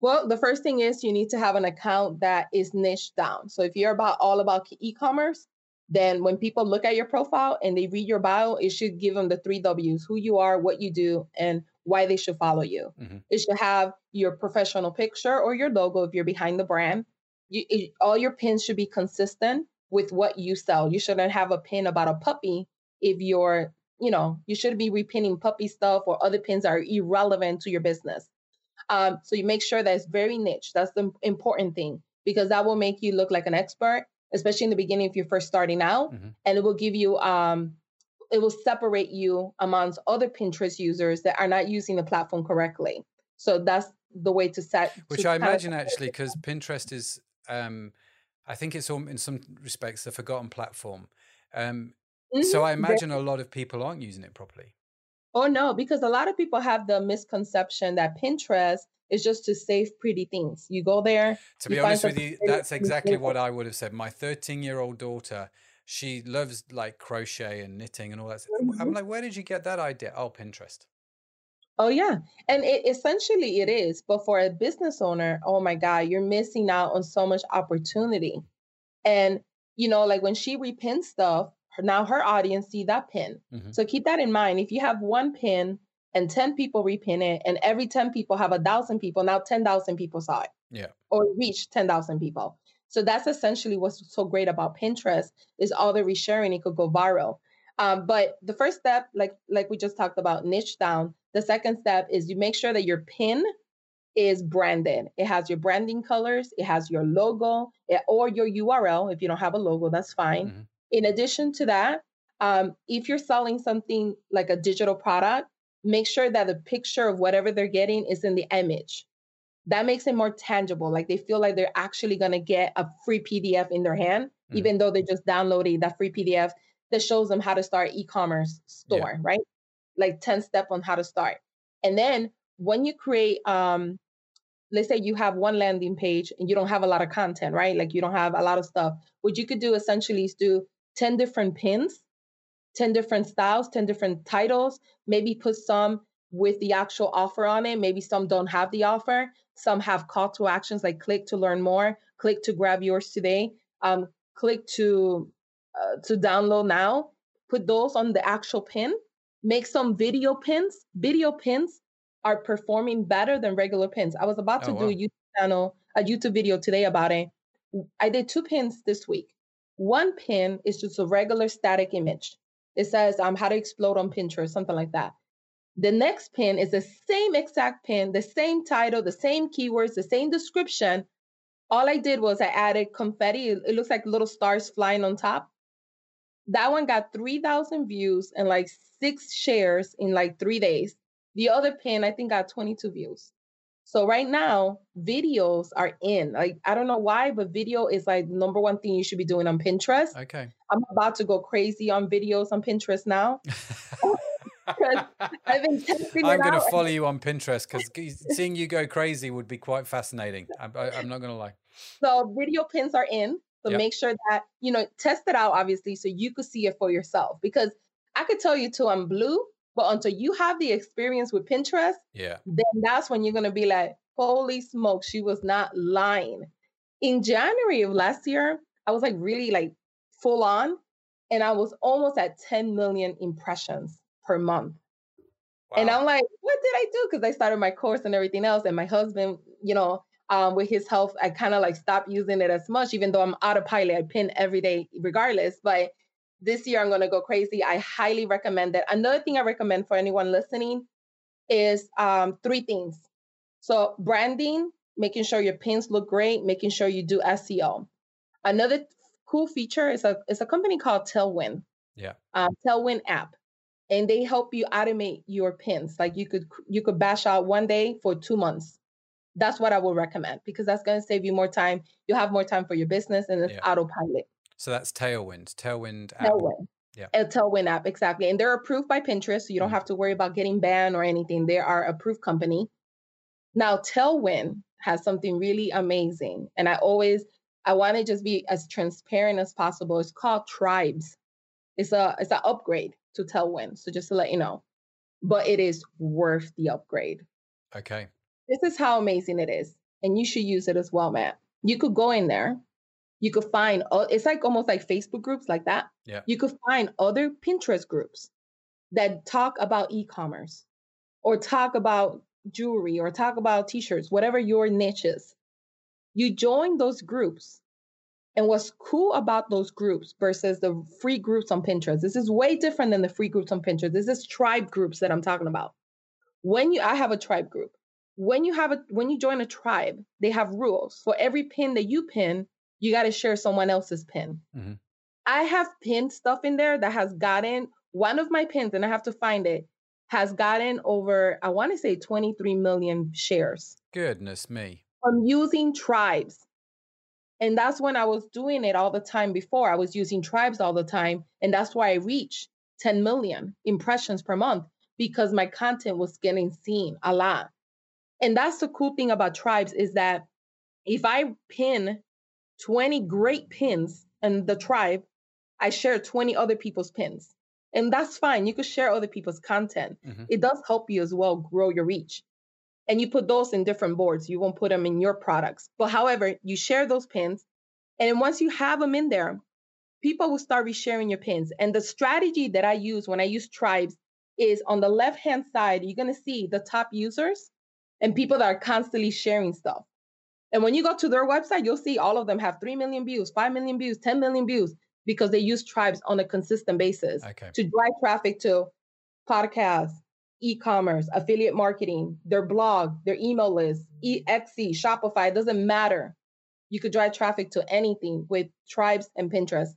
Well, the first thing is you need to have an account that is niche down. So, if you're about all about e-commerce, then when people look at your profile and they read your bio, it should give them the three W's: who you are, what you do, and why they should follow you. Mm-hmm. It should have your professional picture or your logo if you're behind the brand. You, it, all your pins should be consistent with what you sell. You shouldn't have a pin about a puppy if you're, you know, you should be repinning puppy stuff or other pins are irrelevant to your business. Um, so you make sure that it's very niche. That's the important thing because that will make you look like an expert, especially in the beginning if you're first starting out, mm-hmm. and it will give you um, it will separate you amongst other Pinterest users that are not using the platform correctly. So that's the way to set. Which to I imagine actually, because Pinterest is, um, I think it's in some respects a forgotten platform. Um, mm-hmm. So I imagine a lot of people aren't using it properly. Oh no, because a lot of people have the misconception that Pinterest is just to save pretty things. You go there. To be honest with you, that's exactly what I would have said. My 13 year old daughter she loves like crochet and knitting and all that. Mm-hmm. I'm like, where did you get that idea? Oh, Pinterest. Oh yeah, and it essentially it is. But for a business owner, oh my God, you're missing out on so much opportunity. And you know, like when she repins stuff, now her audience see that pin. Mm-hmm. So keep that in mind. If you have one pin and 10 people repin it, and every 10 people have a thousand people, now 10,000 people saw it. Yeah. Or reached 10,000 people. So that's essentially what's so great about Pinterest is all the resharing, it could go viral. Um, but the first step, like like we just talked about, niche down. The second step is you make sure that your pin is branded. It has your branding colors, it has your logo, it, or your URL. If you don't have a logo, that's fine. Mm-hmm. In addition to that, um, if you're selling something like a digital product, make sure that the picture of whatever they're getting is in the image that makes it more tangible. Like they feel like they're actually going to get a free PDF in their hand, mm. even though they just downloaded that free PDF that shows them how to start e-commerce store, yeah. right? Like 10 step on how to start. And then when you create, um, let's say you have one landing page and you don't have a lot of content, right? Like you don't have a lot of stuff. What you could do essentially is do 10 different pins, 10 different styles, 10 different titles, maybe put some with the actual offer on it. Maybe some don't have the offer. Some have call to actions like click to learn more, click to grab yours today, um, click to uh, to download now. Put those on the actual pin. Make some video pins. Video pins are performing better than regular pins. I was about to oh, do wow. a YouTube channel, a YouTube video today about it. I did two pins this week. One pin is just a regular static image. It says um, how to explode on Pinterest, something like that. The next pin is the same exact pin, the same title, the same keywords, the same description. All I did was I added confetti. It looks like little stars flying on top. That one got 3,000 views and like six shares in like three days. The other pin, I think, got 22 views. So right now, videos are in. Like I don't know why, but video is like number one thing you should be doing on Pinterest. Okay. I'm about to go crazy on videos on Pinterest now. *laughs* I've been testing I'm going to follow you on Pinterest because seeing you go crazy would be quite fascinating. I'm, I, am not going to lie. So video pins are in. So yep. make sure that you know test it out, obviously, so you could see it for yourself. Because I could tell you too, I'm blue, but until you have the experience with Pinterest, yeah, then that's when you're going to be like, holy smoke, she was not lying. in January of last year, I was like really like full on, and I was almost at 10 million impressions per month. Wow. And I'm like, what did I do? Because I started my course and everything else. And my husband, you know, um, with his health, I kind of like stopped using it as much, even though I'm autopilot. I pin every day regardless. But this year I'm gonna go crazy. I highly recommend it. Another thing I recommend for anyone listening is um, three things. So branding, making sure your pins look great, making sure you do SEO. Another cool feature is a is a company called Tailwind. Yeah. Um, Tailwind app, and they help you automate your pins. Like you could you could bash out one day for two months. That's what I would recommend because that's going to save you more time. You'll have more time for your business, and it's yeah. autopilot. So that's Tailwind. Tailwind app. Tailwind. Yeah. A Tailwind app, exactly. And they're approved by Pinterest, so you don't mm have to worry about getting banned or anything. They are approved company. Now, Tailwind has something really amazing. And I always I want to just be as transparent as possible. It's called Tribes. It's a it's an upgrade to Tailwind. So just to let you know. But it is worth the upgrade. Okay. This is how amazing it is. And you should use it as well, Matt. You could go in there you could find it's like almost like Facebook groups like that. Yeah. You could find other Pinterest groups that talk about e-commerce or talk about jewelry or talk about t-shirts, whatever your niche is. You join those groups. And what's cool about those groups versus the free groups on Pinterest, this is way different than the free groups on Pinterest. This is tribe groups that I'm talking about. When you I have a tribe group. When you have a when you join a tribe, they have rules. For every pin that you pin, you got to share someone else's pin. Mm-hmm. I have pinned stuff in there that has gotten one of my pins, and I have to find it, has gotten over, I want to say 23 million shares. Goodness me. I'm using tribes. And that's when I was doing it all the time before. I was using tribes all the time. And that's why I reached 10 million impressions per month because my content was getting seen a lot. And that's the cool thing about tribes is that if I pin 20 great pins in the tribe, I share 20 other people's pins. And that's fine. You could share other people's content. Mm-hmm. It does help you as well grow your reach. And you put those in different boards. You won't put them in your products. But however, you share those pins. And once you have them in there, people will start resharing your pins. And the strategy that I use when I use tribes is on the left hand side, you're going to see the top users and people that are constantly sharing stuff. And when you go to their website, you'll see all of them have 3 million views, 5 million views, 10 million views because they use tribes on a consistent basis okay. to drive traffic to podcasts, e-commerce, affiliate marketing, their blog, their email list, Etsy, Shopify, it doesn't matter. You could drive traffic to anything with tribes and Pinterest.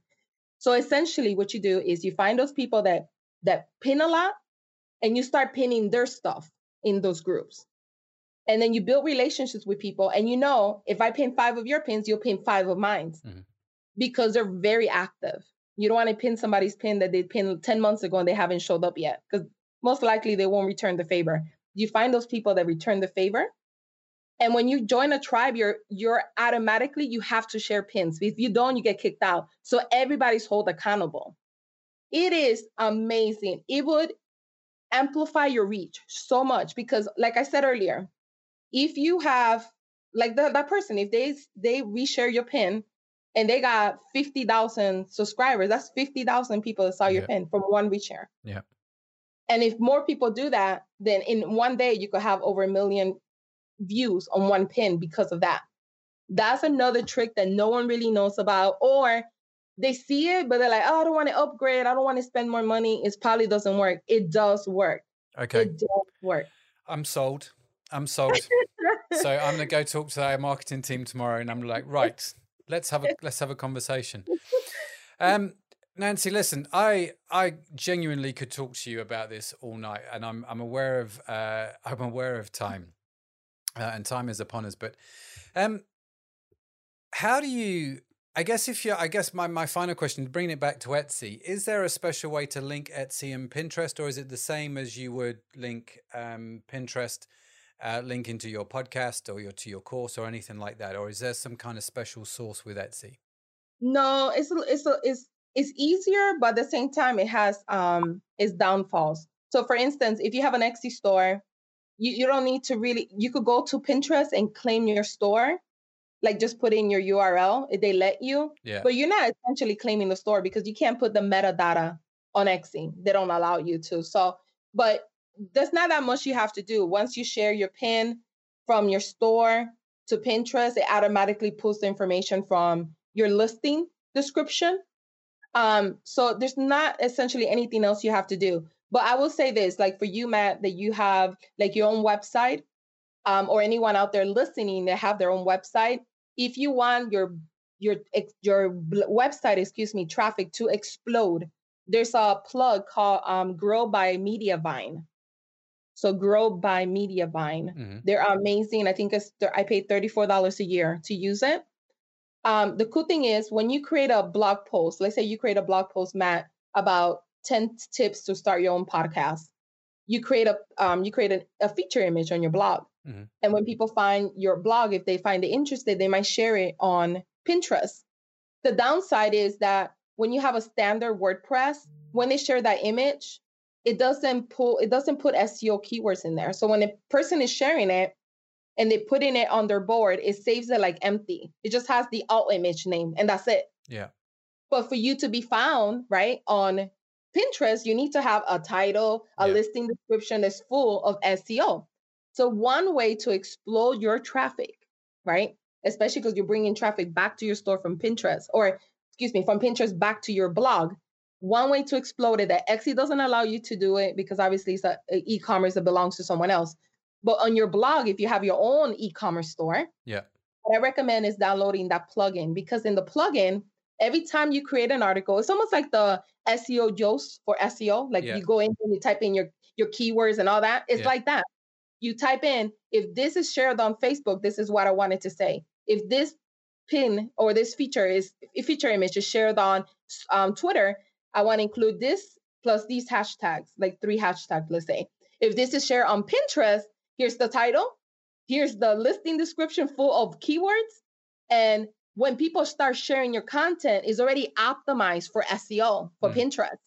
So essentially what you do is you find those people that that pin a lot and you start pinning their stuff in those groups. And then you build relationships with people. And you know, if I pin five of your pins, you'll pin five of mine mm-hmm. because they're very active. You don't want to pin somebody's pin that they pinned 10 months ago and they haven't showed up yet because most likely they won't return the favor. You find those people that return the favor. And when you join a tribe, you're you're automatically you have to share pins. If you don't, you get kicked out. So everybody's held accountable. It is amazing. It would amplify your reach so much because like I said earlier, if you have like the, that person, if they they reshare your pin and they got fifty thousand subscribers, that's fifty thousand people that saw your yeah. pin from one reshare. Yeah. And if more people do that, then in one day you could have over a million views on one pin because of that. That's another trick that no one really knows about, or they see it, but they're like, oh, I don't want to upgrade. I don't want to spend more money. It probably doesn't work. It does work. Okay. It does work. I'm sold. I'm sold. so I'm going to go talk to our marketing team tomorrow, and I'm like, right, let's have a let's have a conversation. *laughs* Um, Nancy, listen, I I genuinely could talk to you about this all night, and I'm I'm aware of uh, I'm aware of time, uh, and time is upon us. But um, how do you? I guess if you, I guess my my final question, bringing it back to Etsy, is there a special way to link Etsy and Pinterest, or is it the same as you would link um, Pinterest? uh, link into your podcast or your to your course or anything like that, or is there some kind of special source with Etsy? No, it's it's a it's it's easier, but at the same time, it has um its downfalls. So, for instance, if you have an Etsy store, you, you don't need to really. You could go to Pinterest and claim your store, like just put in your URL if they let you. Yeah. But you're not essentially claiming the store because you can't put the metadata on Etsy. They don't allow you to. So, but there's not that much you have to do. Once you share your pin from your store to Pinterest, it automatically pulls the information from your listing description. Um, so there's not essentially anything else you have to do. But I will say this, like for you, Matt, that you have like your own website, um, or anyone out there listening that have their own website. If you want your your your website, excuse me, traffic to explode, there's a plug called um, Grow by Mediavine. So Grow by Mediavine. Mm-hmm. They're amazing. I think it's I paid $34 a year to use it. Um, the cool thing is when you create a blog post, let's say you create a blog post, Matt, about 10 tips to start your own podcast. You create a um, you create a, a feature image on your blog. Mm-hmm. And when people find your blog, if they find it interested, they might share it on Pinterest. The downside is that when you have a standard WordPress, when they share that image, it doesn't pull it doesn't put SEO keywords in there. So when a person is sharing it and they put in it on their board, it saves it like empty. It just has the alt image name and that's it. Yeah. But for you to be found, right, on Pinterest, you need to have a title, a yeah. listing description that's full of SEO. So one way to explode your traffic, right, especially because you're bringing traffic back to your store from Pinterest or excuse me, from Pinterest back to your blog. One way to explode it that Etsy doesn't allow you to do it because obviously it's an e-commerce that belongs to someone else. But on your blog, if you have your own e-commerce store, yeah, what I recommend is downloading that plugin because in the plugin, every time you create an article, it's almost like the SEO Yoast for SEO. Like yeah. you go in and you type in your your keywords and all that. It's yeah. like that. You type in if this is shared on Facebook, this is what I wanted to say. If this pin or this feature is a feature image is shared on um, Twitter, I want to include this plus these hashtags, like three hashtags, let's say. If this is shared on Pinterest, here's the title, here's the listing description full of keywords, and when people start sharing your content, is already optimized for SEO for mm. Pinterest.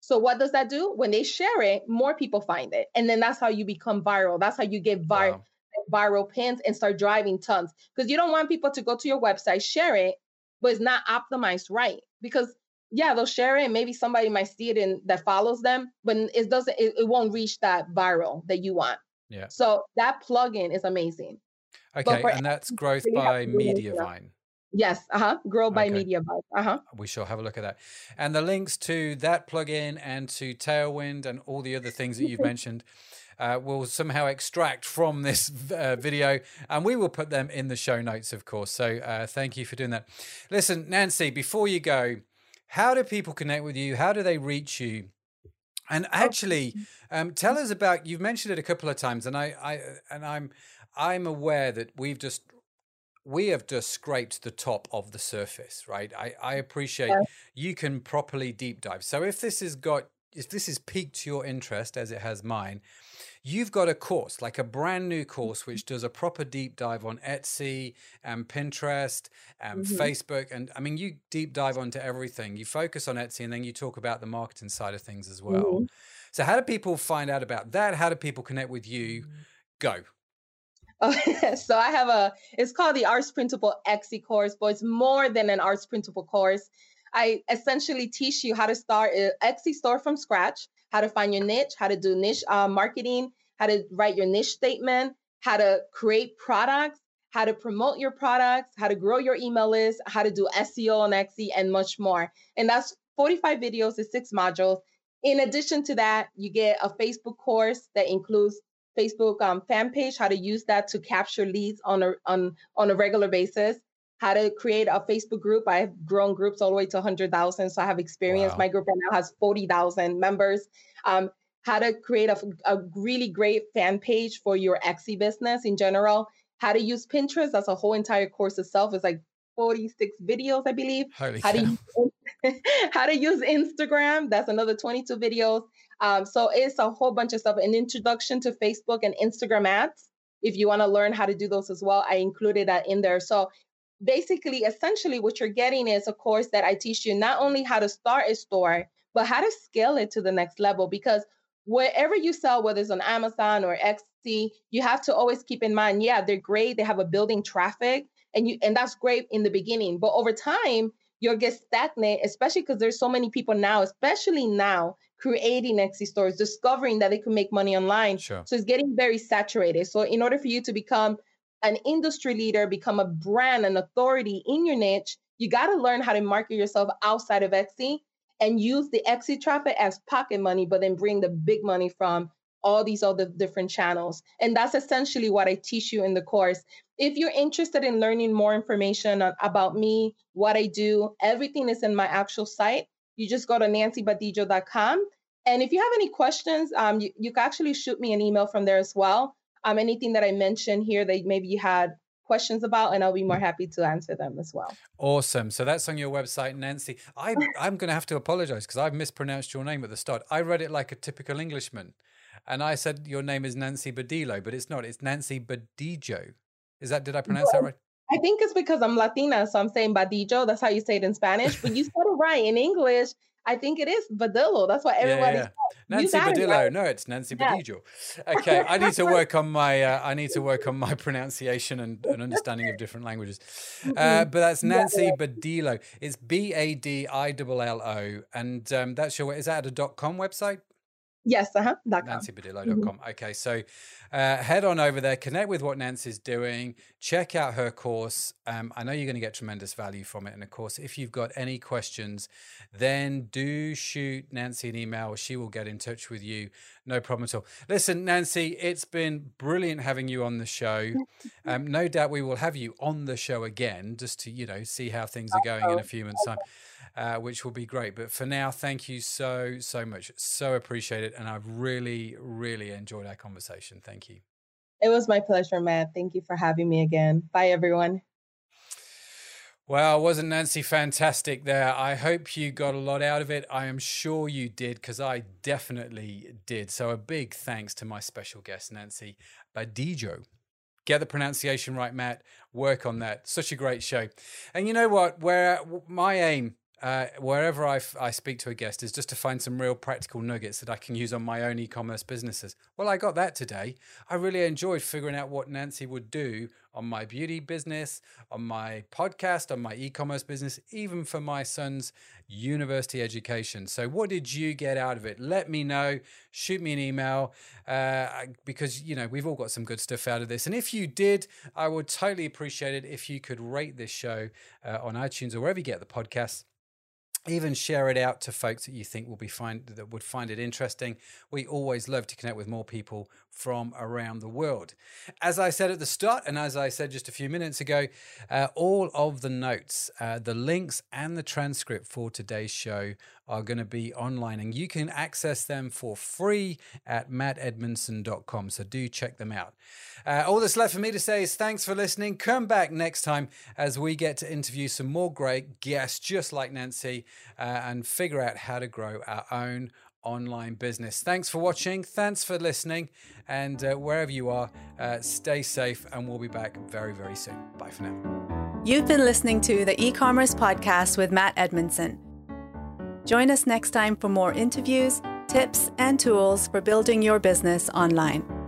So what does that do? When they share it, more people find it, and then that's how you become viral. That's how you get viral. Wow viral pins and start driving tons because you don't want people to go to your website, share it, but it's not optimized right. Because yeah, they'll share it, and maybe somebody might see it and that follows them, but it doesn't. It, it won't reach that viral that you want. Yeah. So that plugin is amazing. Okay, and that's growth by Mediavine. Yes, uh-huh. Grow by okay. Mediavine. Uh-huh. We shall have a look at that. And the links to that plugin and to Tailwind and all the other things that you've *laughs* mentioned uh, will somehow extract from this uh, video, and we will put them in the show notes, of course. So uh, thank you for doing that. Listen, Nancy, before you go, how do people connect with you? How do they reach you? And actually, um, tell us about. You've mentioned it a couple of times, and I, I and I'm, I'm aware that we've just we have just scraped the top of the surface, right? I, I appreciate yeah. you can properly deep dive. So if this has got if this has piqued your interest as it has mine, you've got a course, like a brand new course, mm-hmm. which does a proper deep dive on Etsy and Pinterest and mm-hmm. Facebook. And I mean, you deep dive onto everything. You focus on Etsy and then you talk about the marketing side of things as well. Mm-hmm. So, how do people find out about that? How do people connect with you? Go. *laughs* so I have a, it's called the Arts Printable Etsy course, but it's more than an Arts Printable course. I essentially teach you how to start an Etsy store from scratch, how to find your niche, how to do niche uh, marketing, how to write your niche statement, how to create products, how to promote your products, how to grow your email list, how to do SEO on Etsy, and much more. And that's 45 videos and six modules. In addition to that, you get a Facebook course that includes Facebook um, fan page, how to use that to capture leads on a on on a regular basis how to create a Facebook group. I've grown groups all the way to 100,000. So I have experience. Wow. My group right now has 40,000 members. Um, how to create a, a really great fan page for your Etsy business in general. How to use Pinterest. That's a whole entire course itself. It's like 46 videos, I believe. Holy how, to use, *laughs* how to use Instagram. That's another 22 videos. Um, so it's a whole bunch of stuff. An introduction to Facebook and Instagram ads. If you want to learn how to do those as well, I included that in there. So basically, essentially, what you're getting is a course that I teach you not only how to start a store, but how to scale it to the next level. Because wherever you sell, whether it's on Amazon or Etsy, you have to always keep in mind, yeah, they're great. They have a building traffic and you and that's great in the beginning but over time you'll get stagnant especially because there's so many people now especially now creating etsy stores discovering that they can make money online Sure. so it's getting very saturated so in order for you to become an industry leader become a brand an authority in your niche you got to learn how to market yourself outside of etsy and use the etsy traffic as pocket money but then bring the big money from all these other different channels. And that's essentially what I teach you in the course. If you're interested in learning more information about me, what I do, everything is in my actual site. You just go to nancybadillo.com. And if you have any questions, um, you, you can actually shoot me an email from there as well. Um, anything that I mentioned here that maybe you had questions about, and I'll be more happy to answer them as well. Awesome. So that's on your website, Nancy. I, *laughs* I'm going to have to apologize because I've mispronounced your name at the start. I read it like a typical Englishman. And I said your name is Nancy Badillo, but it's not. It's Nancy Badillo. Is that, did I pronounce that right? I think it's because I'm Latina, so I'm saying Badillo. That's how you say it in Spanish. But you said it right in English. I think it is Badillo. That's what everybody yeah, yeah. Nancy Badillo. Right. No, it's Nancy yeah. Badillo. Okay, I need to work on my uh, I need to work on my *laughs* pronunciation and, and understanding of different languages. Uh, but that's Nancy yeah. Badillo. It's B A D I L L O, and um, that's your. Is that a dot com website? Yes, uh-huh. NancyBadillo.com. Mm-hmm. Okay, so uh, head on over there, connect with what Nancy's doing, check out her course. Um, I know you're going to get tremendous value from it. And of course, if you've got any questions, then do shoot Nancy an email. She will get in touch with you. No problem at all. Listen, Nancy, it's been brilliant having you on the show. Um, no doubt we will have you on the show again just to, you know, see how things are going in a few months' time uh, which will be great. But for now, thank you so, so much. So appreciate it. And I've really, really enjoyed our conversation. Thank you. It was my pleasure, Matt. Thank you for having me again. Bye, everyone. Well, wasn't Nancy fantastic there? I hope you got a lot out of it. I am sure you did because I definitely did. So a big thanks to my special guest, Nancy Badillo. Get the pronunciation right, Matt. Work on that. Such a great show. And you know what? Where my aim uh, wherever I, f- I speak to a guest is just to find some real practical nuggets that I can use on my own e commerce businesses. Well, I got that today. I really enjoyed figuring out what Nancy would do on my beauty business, on my podcast, on my e commerce business, even for my son's university education. So, what did you get out of it? Let me know. Shoot me an email uh, because, you know, we've all got some good stuff out of this. And if you did, I would totally appreciate it if you could rate this show uh, on iTunes or wherever you get the podcast even share it out to folks that you think will be find that would find it interesting. We always love to connect with more people from around the world. As I said at the start, and as I said just a few minutes ago, uh, all of the notes, uh, the links, and the transcript for today's show are going to be online, and you can access them for free at mattedmondson.com. So do check them out. Uh, all that's left for me to say is thanks for listening. Come back next time as we get to interview some more great guests, just like Nancy, uh, and figure out how to grow our own online business. Thanks for watching. Thanks for listening. And uh, wherever you are, uh, stay safe, and we'll be back very, very soon. Bye for now. You've been listening to the e commerce podcast with Matt Edmondson. Join us next time for more interviews, tips, and tools for building your business online.